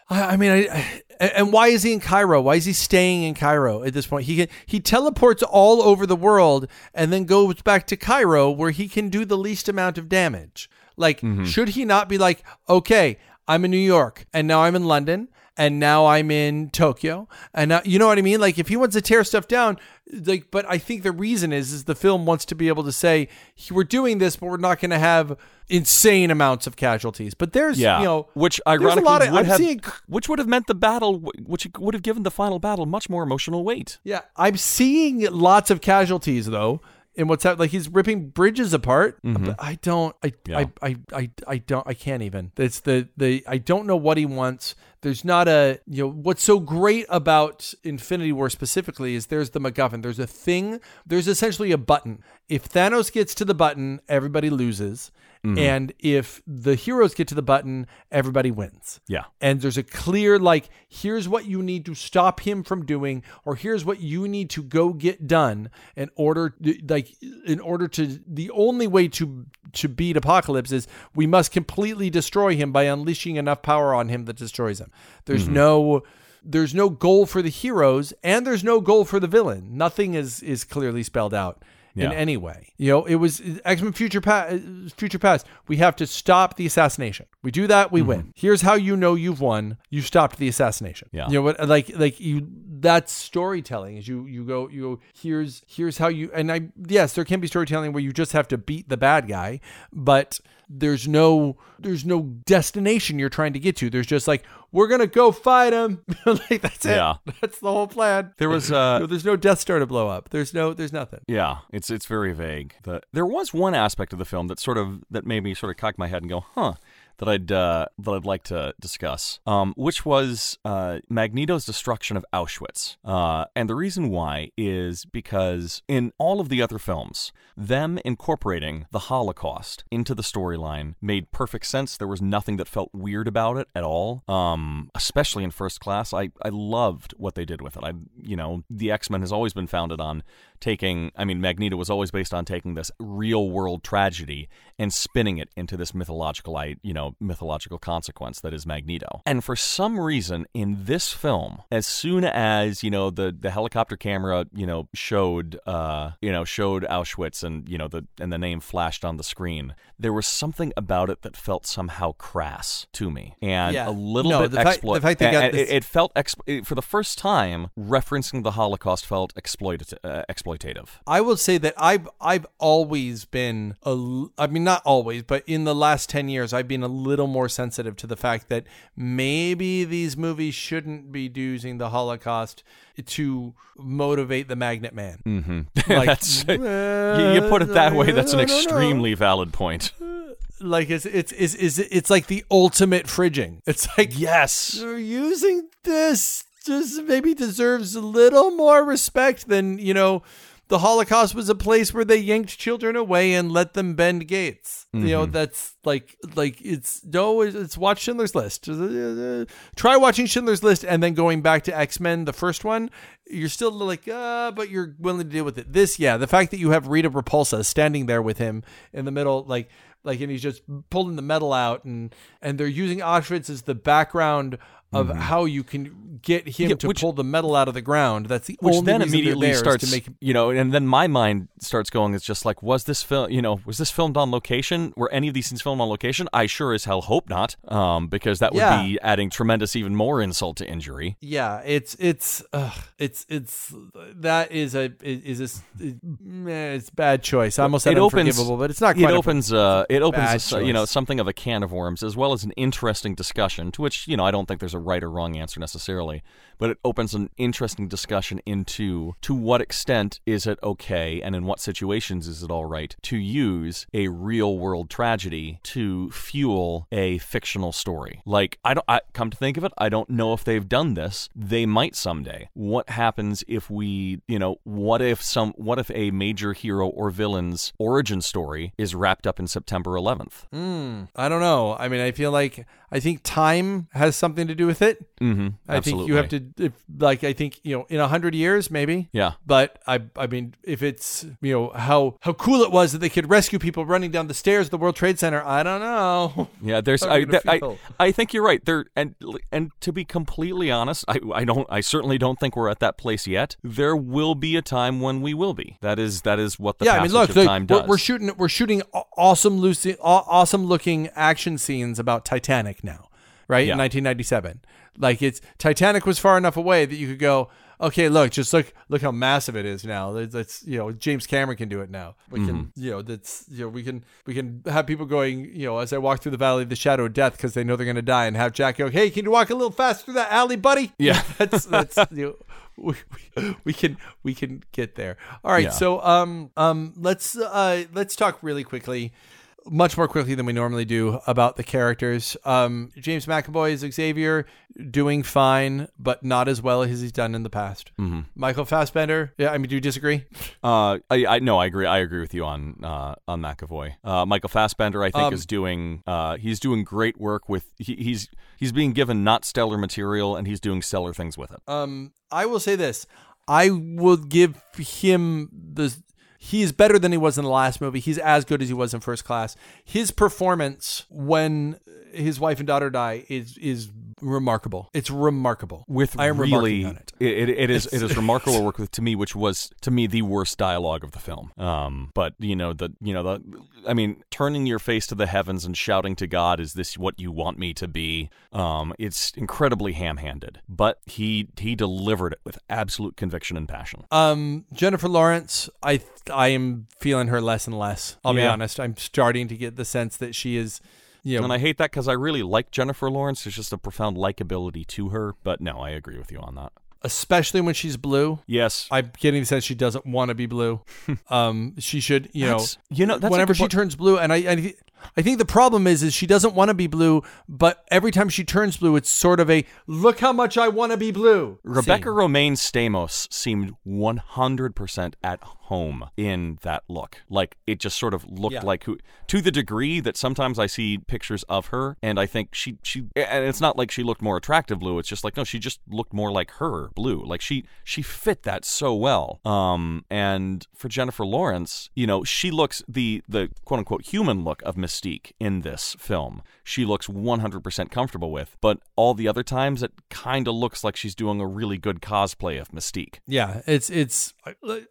I mean, I, and why is he in Cairo? Why is he staying in Cairo at this point? He can, he teleports all over the world and then goes back to Cairo where he can do the least amount of damage. Like, mm-hmm. should he not be like, okay, I'm in New York and now I'm in London and now I'm in Tokyo. And now, you know what I mean? Like if he wants to tear stuff down, like but I think the reason is is the film wants to be able to say we're doing this, but we're not going to have insane amounts of casualties. But there's yeah. you know which ironically of, would have seeing, which would have meant the battle which would have given the final battle much more emotional weight. Yeah, I'm seeing lots of casualties though in what's happening. Like he's ripping bridges apart. Mm-hmm. I don't. I, yeah. I, I. I. I don't. I can't even. It's the the. I don't know what he wants. There's not a. You know what's so great about Infinity War specifically is there's the MacGuffin. There's a thing. There's essentially a button. If Thanos gets to the button, everybody loses. Mm-hmm. And if the heroes get to the button, everybody wins. Yeah. And there's a clear, like, here's what you need to stop him from doing, or here's what you need to go get done in order, like, in order to, the only way to, to beat Apocalypse is we must completely destroy him by unleashing enough power on him that destroys him. There's mm-hmm. no, there's no goal for the heroes and there's no goal for the villain. Nothing is is clearly spelled out yeah. in any way. You know, it was X Men Future Past. Future Past. We have to stop the assassination. We do that, we mm-hmm. win. Here's how you know you've won. You stopped the assassination. Yeah. You know what? Like like you. That's storytelling. Is you you go you go. Here's here's how you. And I yes, there can be storytelling where you just have to beat the bad guy, but there's no there's no destination you're trying to get to. There's just like we're gonna go fight him. like that's it. Yeah, that's the whole plan. There was uh, no, there's no Death Star to blow up. There's no there's nothing. Yeah, it's it's very vague. The, there was one aspect of the film that sort of that made me sort of cock my head and go, huh that I'd uh, that I'd like to discuss, um, which was uh, Magneto's destruction of Auschwitz. Uh, and the reason why is because in all of the other films, them incorporating the Holocaust into the storyline made perfect sense. There was nothing that felt weird about it at all. Um, especially in First Class, I I loved what they did with it. I you know the X Men has always been founded on taking, I mean, Magneto was always based on taking this real world tragedy and spinning it into this mythological, you know, mythological consequence that is Magneto. And for some reason in this film, as soon as, you know, the, the helicopter camera, you know, showed, uh, you know, showed Auschwitz and, you know, the, and the name flashed on the screen, there was something about it that felt somehow crass to me and Yeah. a little No, bit the fact- the fact they got this- it, it felt exp- for the first time referencing the Holocaust felt exploitat- uh, exploitative. I will say that I've I've always been a I mean not always, but in the last 10 years I've been a little more sensitive to the fact that maybe these movies shouldn't be using the Holocaust to motivate the magnet man. Mm-hmm. Like, that's you, you put it that way. That's an extremely valid point. Like it's it's it's it's, it's like the ultimate fridging. It's like Yes. you're using this just maybe deserves a little more respect than, you know, the Holocaust was a place where they yanked children away and let them bend gates. You know, that's like like it's no it's, watch Schindler's List. Uh, Try watching Schindler's List and then going back to X-Men the first one, you're still like uh but you're willing to deal with it. This yeah, the fact that you have Rita Repulsa standing there with him in the middle like like and he's just pulling the metal out and and they're using Auschwitz as the background of how you can get him Yeah, to which- pull the metal out of the ground. That's the Which only then immediately starts to make you know, and then my mind starts going. It's just like, was this film? You know, was this filmed on location? Were any of these scenes filmed on location? I sure as hell hope not, um, because that would Yeah. be adding tremendous, even more insult to injury. Yeah, it's it's it's it's that is a is a it, it's bad choice. I almost said It opens- but it's not It a- opens, uh, it opens, bad a s- you know, something of a can of worms, as well as an interesting discussion. To which, you know, I don't think there's a right or wrong answer necessarily, but it opens an interesting discussion into to what extent is it okay, and in what situations is it all right to use a real world tragedy to fuel a fictional story. Like, I don't. I, come to think of it, I don't know if they've done this. They might someday. What happens if we, you know, what if some, what if a major hero or villain's origin story is wrapped up in September 11th? Hmm, I don't know. I mean, I feel like I think time has something to do with it. Mm-hmm. I think you have to, if, like, I think you know, in a hundred years, maybe. Yeah. But I, I mean, if it's you know how how cool it was that they could rescue people running down the stairs of the World Trade Center, I don't know. Yeah, there's. I, are I. I think you're right. There and and to be completely honest, I, I don't. I certainly don't think we're at that place yet. There will be a time when we will be. That is that is what the yeah, I mean, look, of the- time we're, does. we're shooting we're shooting awesome, lucy, awesome looking action scenes about Titanic now, right? Yeah. In 1997, like it's Titanic was far enough away that you could go, okay, look, just look look how massive it is now. That's- you know James Cameron can do it now. We can Mm-hmm. you know that's you know we can we can have people going you know as I walk through the valley of the shadow of death because they know they're going to die and have Jack go, hey, can you walk a little fast through that alley, buddy? Yeah. that's that's you know, we, we, we can we can get there. All right, Yeah. so um um let's uh let's talk really quickly, much more quickly than we normally do about the characters. Um, James McAvoy is Xavier, doing fine, but not as well as he's done in the past. Mm-hmm. Michael Fassbender, yeah, I mean, do you disagree? Uh, I, I no, I agree. I agree with you on uh, on McAvoy. Uh, Michael Fassbender, I think, Um, is doing uh, he's doing great work with he, he's he's being given not stellar material and he's doing stellar things with it. Um, I will say this: I will give him the. He is better than he was in the last movie. He's as good as he was in First Class. His performance when his wife and daughter die is is remarkable. It's remarkable. with I am really on it. it, it is it is remarkable work with to me which was to me the worst dialogue of the film um but you know the you know the i mean turning your face to the heavens and shouting to god is this what you want me to be um it's incredibly ham-handed but he he delivered it with absolute conviction and passion Um, Jennifer Lawrence, I I am feeling her less and less. I'll be honest. I'm starting to get the sense that she is, know, and i hate that because i really like jennifer lawrence there's just a profound likability to her but no i agree with you on that especially when she's blue. yes I'm getting the sense she doesn't want to be blue. um, she should, you know, you know that's whenever she point. turns blue, and I, I I think the problem is is she doesn't want to be blue, but every time she turns blue, it's sort of a look how much I want to be blue. Rebecca scene. Romijn Stamos seemed 100% at home in that look. Like it just sort of looked Yeah. like who to the degree that sometimes I see pictures of her and I think she she and it's not like she looked more attractive blue, it's just like no, she just looked more like her blue. Like she she fit that so well. Um and for Jennifer Lawrence, you know, she looks the the quote unquote human look of Mystique in this film. She looks 100% comfortable with, but all the other times it kind of looks like she's doing a really good cosplay of Mystique. Yeah, it's it's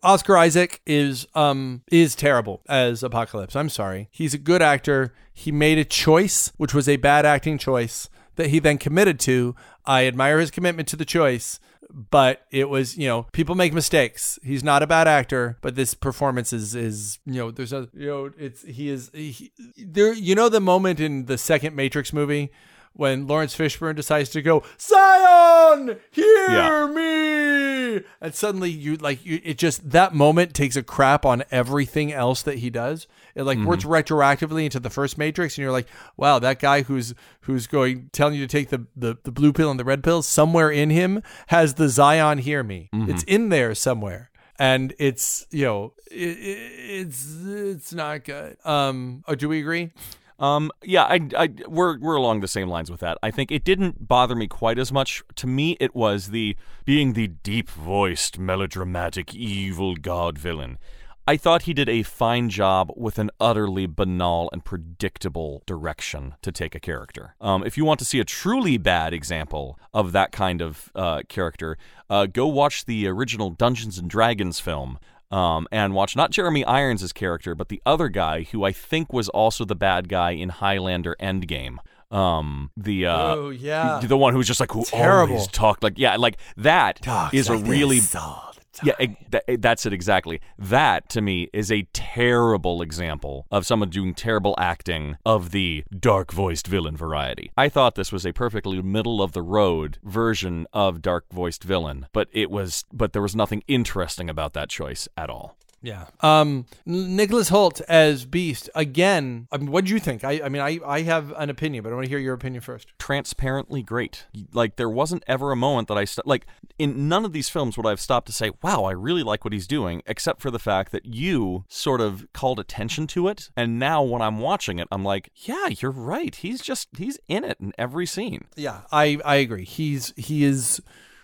Oscar Isaac is um is terrible as Apocalypse. I'm sorry. He's a good actor. He made a choice, which was a bad acting choice that he then committed to. I admire his commitment to the choice, but it was, you know, people make mistakes. He's not a bad actor, but this performance is is, you know, there's a you know, it's he is he, there you know the moment in the second Matrix movie when Laurence Fishburne decides to go, Zion, hear Yeah. me, and suddenly you like you, it just that moment takes a crap on everything else that he does. It like works retroactively into the first Matrix, and you're like, wow, that guy who's who's going telling you to take the the, the blue pill and the red pill, somewhere in him has the Zion, hear me. It's in there somewhere. And it's you know it, it, it's it's not good. Um, oh, do we agree? Um, yeah, I, I, we're we're along the same lines with that. I think it didn't bother me quite as much. To me, it was the being the deep-voiced, melodramatic, evil god villain. I thought he did a fine job with an utterly banal and predictable direction to take a character. Um, if you want to see a truly bad example of that kind of uh, character, uh, go watch the original Dungeons and Dragons film um, and watch not Jeremy Irons' character, but the other guy who I think was also the bad guy in Highlander Endgame. Um, the uh, Oh, yeah. the, the one who's just like who Terrible. always talked like yeah, like that is a really yeah, yeah. e- eh, that's it exactly. That to me is a terrible example of someone doing terrible acting of the dark voiced villain variety. I thought this was a perfectly middle of the road version of dark voiced villain, but it was but there was nothing interesting about that choice at all. Yeah. Um, Nicholas Hoult as Beast again. I mean, what do you think? I, I mean, I, I have an opinion, but I want to hear your opinion first. transparently great. Like there wasn't ever a moment that I st- like in none of these films would I have stopped to say, "Wow, I really like what he's doing," except for the fact that you sort of called attention to it, and now when I'm watching it, I'm like, "Yeah, you're right. He's just he's in it in every scene." Yeah, I, I agree. He's he is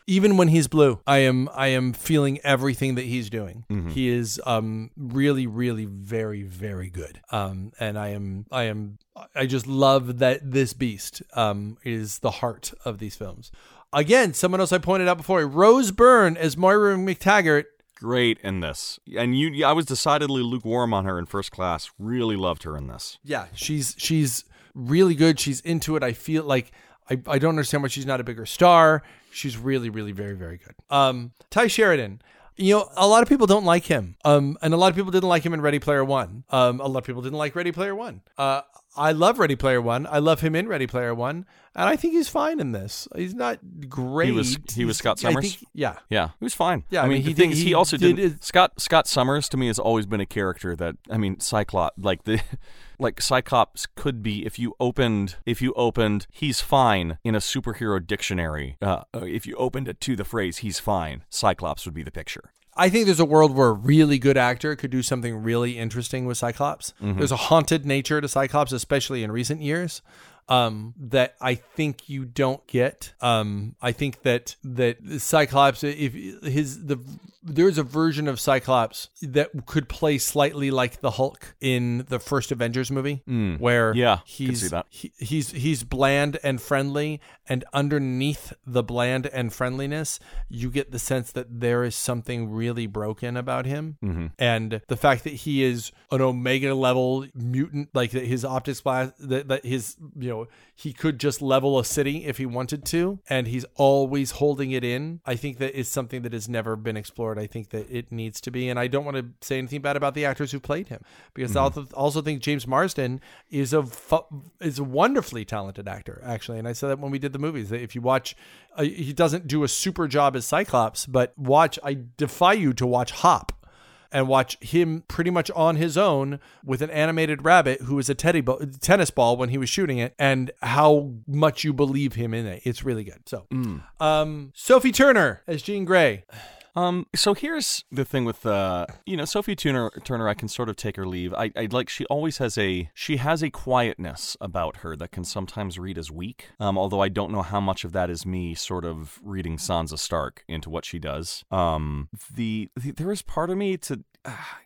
even when he's blue, I am I am feeling everything that he's doing. He is um really really very very good. Um and I am I am I just love that this beast um is the heart of these films. Again, someone else I pointed out before, Rose Byrne as Moira MacTaggert. Great in this, and you, I was decidedly lukewarm on her in first class. Really loved her in this. Yeah, she's she's really good. She's into it. I feel like I, I don't understand why she's not a bigger star. She's really, really very, very good. Um, Tye Sheridan. You know, a lot of people don't like him. Um, and a lot of people didn't like him in Ready Player One. Um, a lot of people didn't like Ready Player One. Uh, I love Ready Player One. I love him in Ready Player One, and I think he's fine in this. He's not great. He was- he was Scott Summers? think- yeah, Yeah, he was fine. Yeah, I, I mean, he did- he he also did it- Scott Scott Summers to me has always been a character that I mean, Cyclops like the like Cyclops could be if you opened if you opened he's fine in a superhero dictionary. Uh, if you opened it to the phrase he's fine, Cyclops would be the picture. I think there's a world where a really good actor could do something really interesting with Cyclops. Mm-hmm. There's a haunted nature to Cyclops, especially in recent years, um, that I think you don't get. Um, I think that that Cyclops, if his the there's a version of Cyclops that could play slightly like the Hulk in the first Avengers movie, where Yeah, he's he, he's he's bland and friendly, and underneath the bland and friendliness, you get the sense that there is something really broken about him, Mm-hmm. and the fact that he is an Omega level mutant, like that his optics blast, that, that his you know he could just level a city if he wanted to, and he's always holding it in. I think that is something that has never been explored. I think that it needs to be, and I don't want to say anything bad about the actors who played him because I also, also think James Marsden is a fu- is a wonderfully talented actor actually, and I said that when we did the movies that if you watch, uh, he doesn't do a super job as Cyclops, but watch. I defy you to watch Hop and watch him pretty much on his own with an animated rabbit who was a teddy ball, tennis ball when he was shooting it, and how much you believe him in it. It's really good. So, um, Sophie Turner as Jean Grey. Um, so here's the thing with uh, you know, Sophie Turner. Turner, I can sort of take her leave. I, I like she always has a she has a quietness about her that can sometimes read as weak. Um, although I don't know how much of that is me sort of reading Sansa Stark into what she does. Um, the, the there is part of me to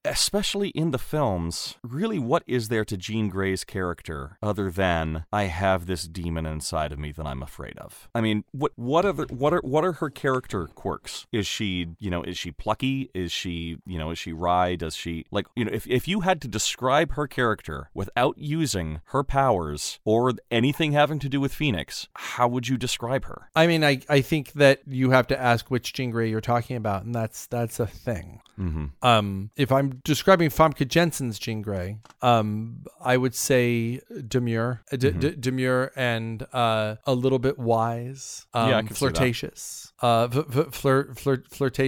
especially in the films, really what is there to Jean Grey's character other than I have this demon inside of me that I'm afraid of? I mean, what what the, what are what are her character quirks? Is she, you know, is she plucky? Is she, you know, is she wry? Does she like, you know, if if you had to describe her character without using her powers or anything having to do with Phoenix, how would you describe her? I mean, I, I think that you have to ask which Jean Grey you're talking about, and that's that's a thing. Mm-hmm. Um, if I'm describing Famke Janssen's Jean Grey, um, I would say demure, uh, d- d- demure, and uh, a little bit wise. Um, Yeah, I can see that. flirtatious. Uh, f- f- flirt, flirt, flirtatious.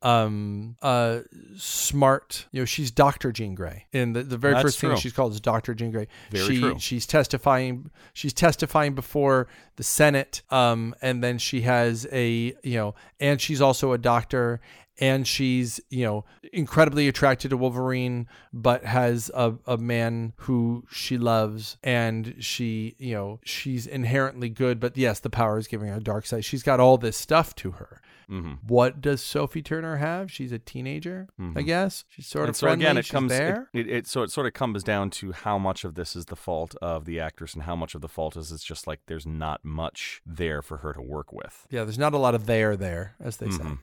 Um, uh, smart. You know, she's Doctor Jean Grey. In the, the very That's first thing true. she's called is Doctor Jean Grey. Very she, true. She's testifying. She's testifying before the Senate. Um, and then she has a you know, and she's also a doctor and she's you know incredibly attracted to Wolverine, but has a, a man who she loves, and she you know she's inherently good, but yes, the power is giving her a dark side. She's got all this stuff to her. Mm-hmm. What does Sophie Turner have? She's a teenager, I guess. She's sort And of so friendly. again, it She's comes there. It, it, it so it sort of comes down to how much of this is the fault of the actress and how much of the fault is it's just like there's not much there for her to work with. yeah, there's not a lot of there there, as they say. Mhm.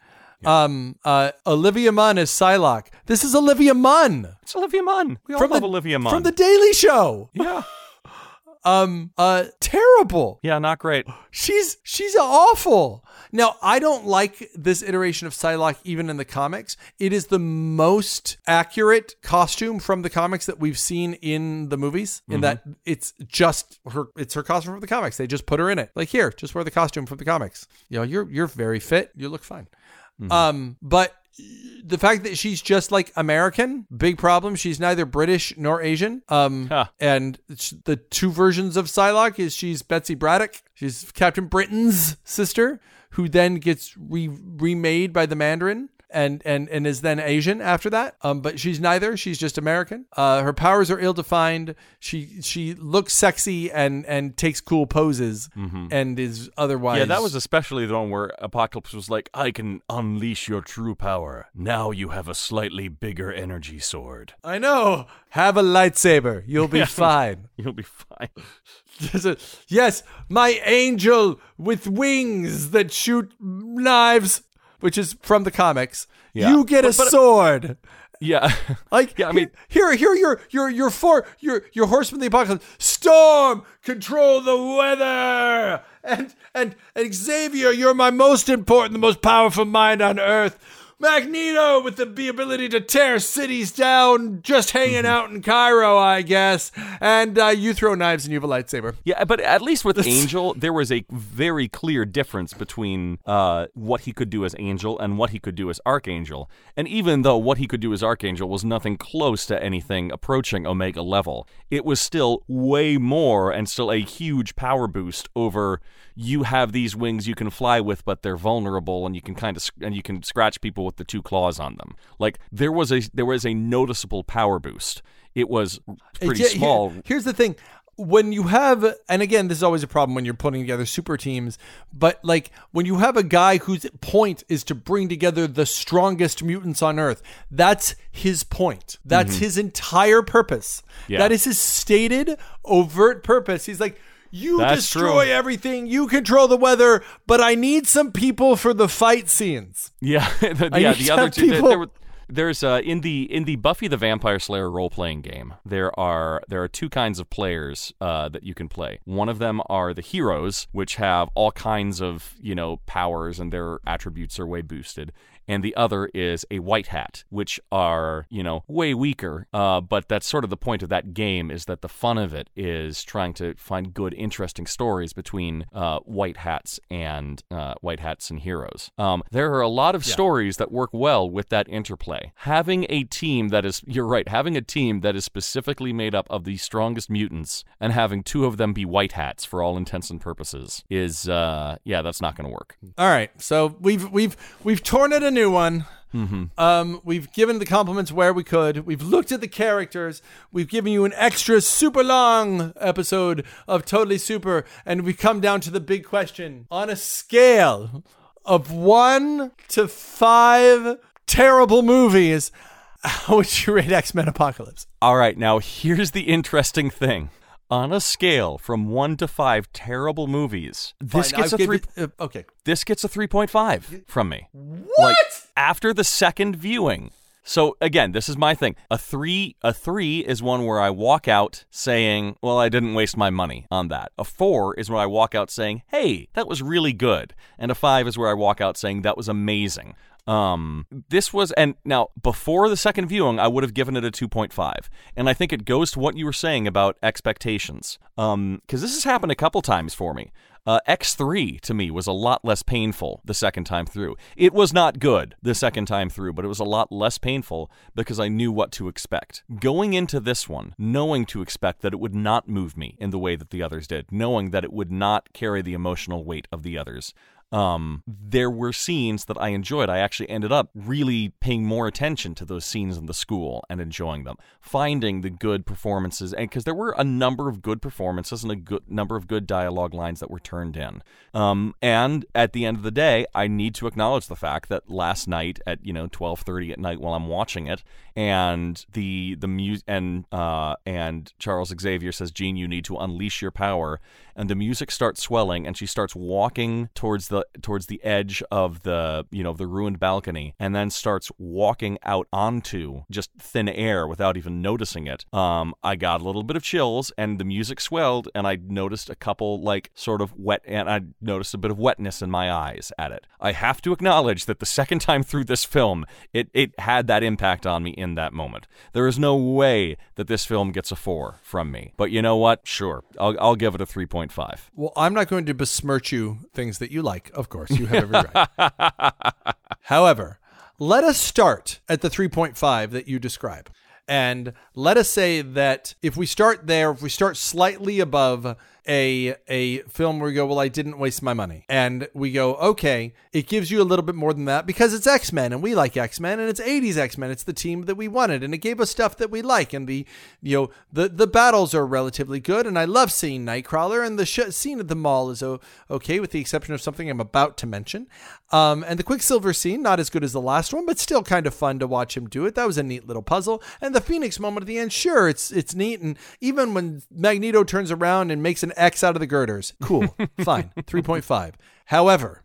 Um, uh, Olivia Munn is Psylocke. This is Olivia Munn It's Olivia Munn. We all From love the- Olivia Munn. from the Daily Show. yeah, Um, uh, terrible. yeah, not great. She's she's awful. Now I don't like this iteration of Psylocke even in the comics. It is the most accurate costume from the comics that we've seen in the movies. In that it's just her, it's her costume from the comics. They just put her in it. Like here, just wear the costume from the comics. You know, you're you're very fit. You look fine. Um, but the fact that she's just like American, big problem. She's neither British nor Asian. Um, Huh. and the two versions of Psylocke is she's Betsy Braddock. She's Captain Britain's sister, who then gets re- remade by the Mandarin. And, and and is then Asian after that. Um, but she's neither. She's just American. Uh, her powers are ill defined. She she looks sexy and and takes cool poses and is otherwise. Yeah, that was especially the one where Apocalypse was like, "I can unleash your true power. Now you have a slightly bigger energy sword. I know. Have a lightsaber. You'll be fine. You'll be fine." yes, my angel with wings that shoot knives, which is from the comics. Yeah. You get a But- but- uh, sword. Yeah, Like Yeah, I mean- here, here, your your your four your your horseman of the apocalypse. Storm, control the weather, and and and Xavier, you're my most important, the most powerful mind on earth. Magneto with the b- ability to tear cities down, just Mm-hmm. hanging out in Cairo, I guess. And uh, you throw knives and you have a lightsaber. Yeah, but at least with Angel, there was a very clear difference between uh, what he could do as Angel and what he could do as Archangel. And even though what he could do as Archangel was nothing close to anything approaching Omega level, it was still way more and still a huge power boost over you have these wings you can fly with, but they're vulnerable and you can kind of and you can scratch people with the two claws on them. Like there was a there was a noticeable power boost. It was pretty Yeah, here- small. here's the thing. When you have, and again, this is always a problem when you're putting together super teams, but like when you have a guy whose point is to bring together the strongest mutants on Earth, that's his point. That's his entire purpose. Mm-hmm. Yeah. That is his stated, overt purpose. He's like, you That's destroy true. everything, you control the weather, but I need some people for the fight scenes. Yeah, the, yeah. The other two. There, people- there were, there's uh, in the in the Buffy the Vampire Slayer role playing game. There are there are two kinds of players uh, that you can play. One of them are the heroes, which have all kinds of you know powers and their attributes are way boosted. And the other is a White Hat, which are, you know, way weaker. Uh, but that's sort of the point of that game is that the fun of it is trying to find good, interesting stories between uh, White Hats and uh, White Hats and heroes. Um, there are a lot of Yeah. stories that work well with that interplay. Having a team that is, you're right, having a team that is specifically made up of the strongest mutants and having two of them be White Hats for all intents and purposes is, uh, yeah, that's not going to work. All right, so we've we've we've torn it new one. Mm-hmm. Um, we've given the compliments where we could. We've looked at the characters. We've given you an extra super long episode of Totally Super, and we come down to the big question: on a scale of one to five terrible movies, how would you rate X Men Apocalypse? All right, now here's the interesting thing. On a scale from one to five terrible movies, this Fine, gets I'll a give three. it- uh, okay. this gets a three point five from me. What? after the second viewing. So again, this is my thing. A three, a three is one where I walk out saying, "Well, I didn't waste my money on that." A four is where I walk out saying, "Hey, that was really good," and a five is where I walk out saying, "That was amazing." Um, this was, and now before the second viewing, I would have given it a 2.5. And I think it goes to what you were saying about expectations. Um, cause this has happened a couple times for me. Uh, X3 to me was a lot less painful the second time through. It was not good the second time through, but it was a lot less painful because I knew what to expect. Going into this one, knowing to expect that it would not move me in the way that the others did, knowing that it would not carry the emotional weight of the others, um, there were scenes that I enjoyed. I actually ended up really paying more attention to those scenes in the school and enjoying them, finding the good performances, and because there were a number of good performances and a good number of good dialogue lines that were turned in. Um, and at the end of the day, I need to acknowledge the fact that last night at you know twelve thirty at night while I'm watching it, and the the music and uh, and Charles Xavier says, "Jean, you need to unleash your power." And the music starts swelling, and she starts walking towards the towards the edge of the you know the ruined balcony, and then starts walking out onto just thin air without even noticing it. Um, I got a little bit of chills, and the music swelled, and I noticed a couple like sort of wet, and I noticed a bit of wetness in my eyes at it. I have to acknowledge that the second time through this film, it it had that impact on me in that moment. There is no way that this film gets a four from me, but you know what? Sure, I'll I'll give it a three point five. Well, I'm not going to besmirch you things that you like. Of course, you have every right. However, let us start at the 3.5 that you describe. And let us say that if we start there, if we start slightly above a a film where we go, well, I didn't waste my money, and we go, okay, it gives you a little bit more than that because it's X Men and we like X Men and it's '80s X Men. It's the team that we wanted, and it gave us stuff that we like, and the you know the the battles are relatively good, and I love seeing Nightcrawler, and the sh- scene at the mall is o- okay with the exception of something I'm about to mention, um, and the Quicksilver scene not as good as the last one, but still kind of fun to watch him do it. That was a neat little puzzle, and the Phoenix moment at the end, sure, it's it's neat, and even when Magneto turns around and makes an X out of the girders, cool, fine, three point five. However.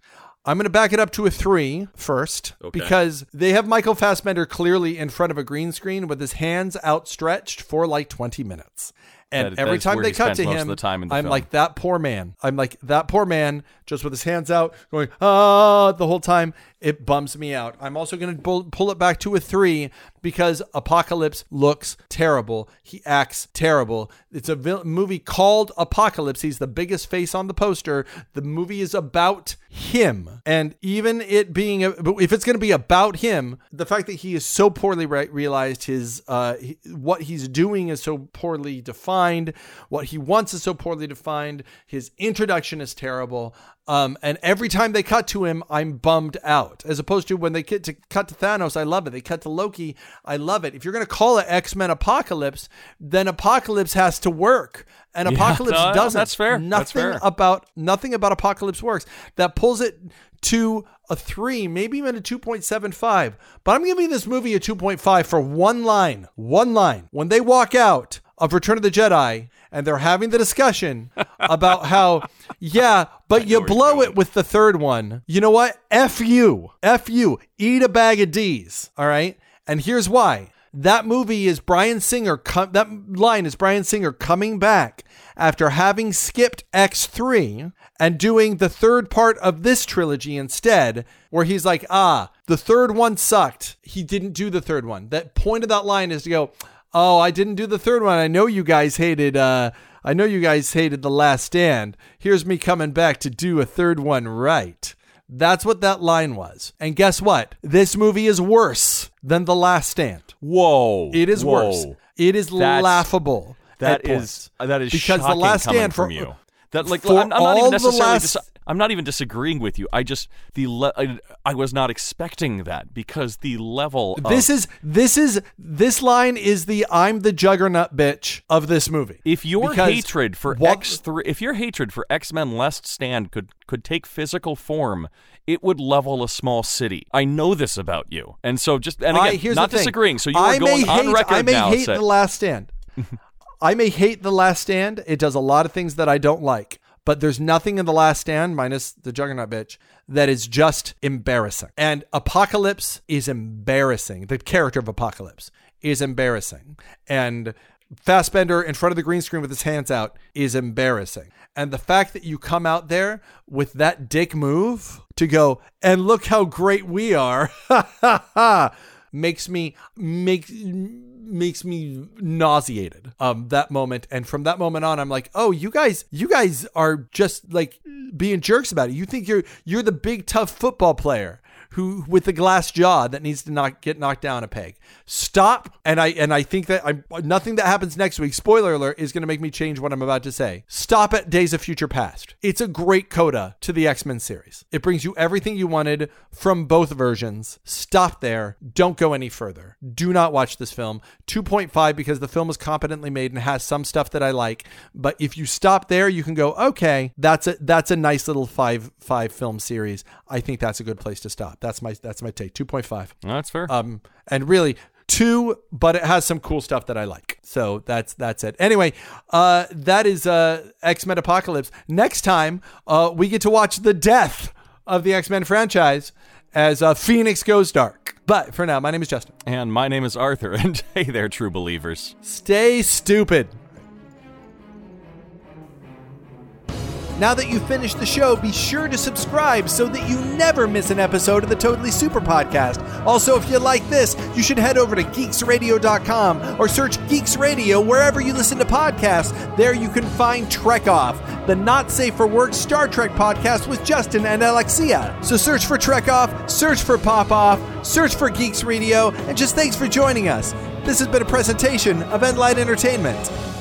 I'm going to back it up to a three first Okay. because they have Michael Fassbender clearly in front of a green screen with his hands outstretched for like 20 minutes. And That- that every is time they cut to him, the time I'm film. like that poor man. I'm like that poor man just with his hands out going, ah, the whole time. It bums me out. I'm also going to pull, it back to a three because Apocalypse looks terrible. He acts terrible. It's a vil- movie called Apocalypse. He's the biggest face on the poster. The movie is about him. And even it being, a, if it's going to be about him, the fact that he is so poorly re- realized, his, uh, he- what he's doing is so poorly defined, what he wants is so poorly defined, his introduction is terrible. Um, and every time they cut to him, I'm bummed out. As opposed to when they get to cut to Thanos, I love it. They cut to Loki, I love it. If you're going to call it X Men Apocalypse, then Apocalypse has to work, and Yeah, Apocalypse no, doesn't. that's fair. Nothing That's fair. about nothing about Apocalypse works. That pulls it to a three, maybe even a 2.75. But I'm giving this movie a 2.5 for one line. One line. When they walk out of Return of the Jedi and they're having the discussion about how, yeah, but you know where you're blow it with the third one. You know what? F you. F you. Eat a bag of D's. All right. And here's why. That movie is Bryan Singer. Com- that line is Bryan Singer coming back after having skipped X3 and doing the third part of this trilogy instead, where he's like, ah, the third one sucked. He didn't do the third one. That point of that line is to go, oh, I didn't do the third one. I know you guys hated, uh, I know you guys hated The Last Stand. Here's me coming back to do a third one right. That's what that line was. And guess what? This movie is worse than The Last Stand. Whoa. It is whoa. worse. It is That's- laughable. That is points. that is because shocking the last coming stand from for you. That like for I'm, I'm not even the necessarily. last- dis- I'm not even disagreeing with you. I just the le- I, I was not expecting that because the level. Of, This is this is this line is the I'm the juggernaut bitch of this movie. if your Because hatred for what- X three, if your hatred for X Men Last Stand could could take physical form, it would level a small city. I know this about you, and so just and again, I, here's not disagreeing. So you I are going may on hate, record I may now. hate say- the Last Stand. I may hate the Last Stand. It does a lot of things that I don't like, but there's nothing in the Last Stand, minus the Juggernaut bitch, that is just embarrassing. And Apocalypse is embarrassing. The character of Apocalypse is embarrassing, and Fassbender in front of the green screen with his hands out is embarrassing. And the fact that you come out there with that dick move to go and look how great we are, ha ha ha, makes me make makes me nauseated um that moment. And from that moment on i'm like oh you guys you guys are just like being jerks about it. You think you're you're the big tough football player who with the glass jaw that needs to not get knocked down a peg. Stop and i and i think that i'm nothing that happens next week spoiler alert is going to make me change what i'm about to say. Stop at days of future past. It's a great coda to the x-men series. It brings you everything you wanted from both versions. Stop there. Don't go any further. Do not watch this film. 2.5 because the film is competently made and has some stuff that i like but if you stop there you can go okay that's a that's a nice little five five film series. I think that's a good place to stop that's my that's my take 2.5 That's fair. um and really two but it has some cool stuff that i like so that's that's it anyway uh that is uh x-men apocalypse next time uh we get to watch the death of the x-men franchise as uh, phoenix goes dark but for now my name is justin and my name is Arthur. And hey there, true believers. stay stupid Now that you've finished the show, be sure to subscribe so that you never miss an episode of the Totally Super Podcast. Also, if you like this, you should head over to geeksradio.com or search Geeks Radio wherever you listen to podcasts. There you can find Trek Off, the not safe for work Star Trek podcast with Justin and Alexia. So search for Trek Off, search for Pop Off, search for Geeks Radio, and just thanks for joining us. This has been a presentation of Endlight Entertainment.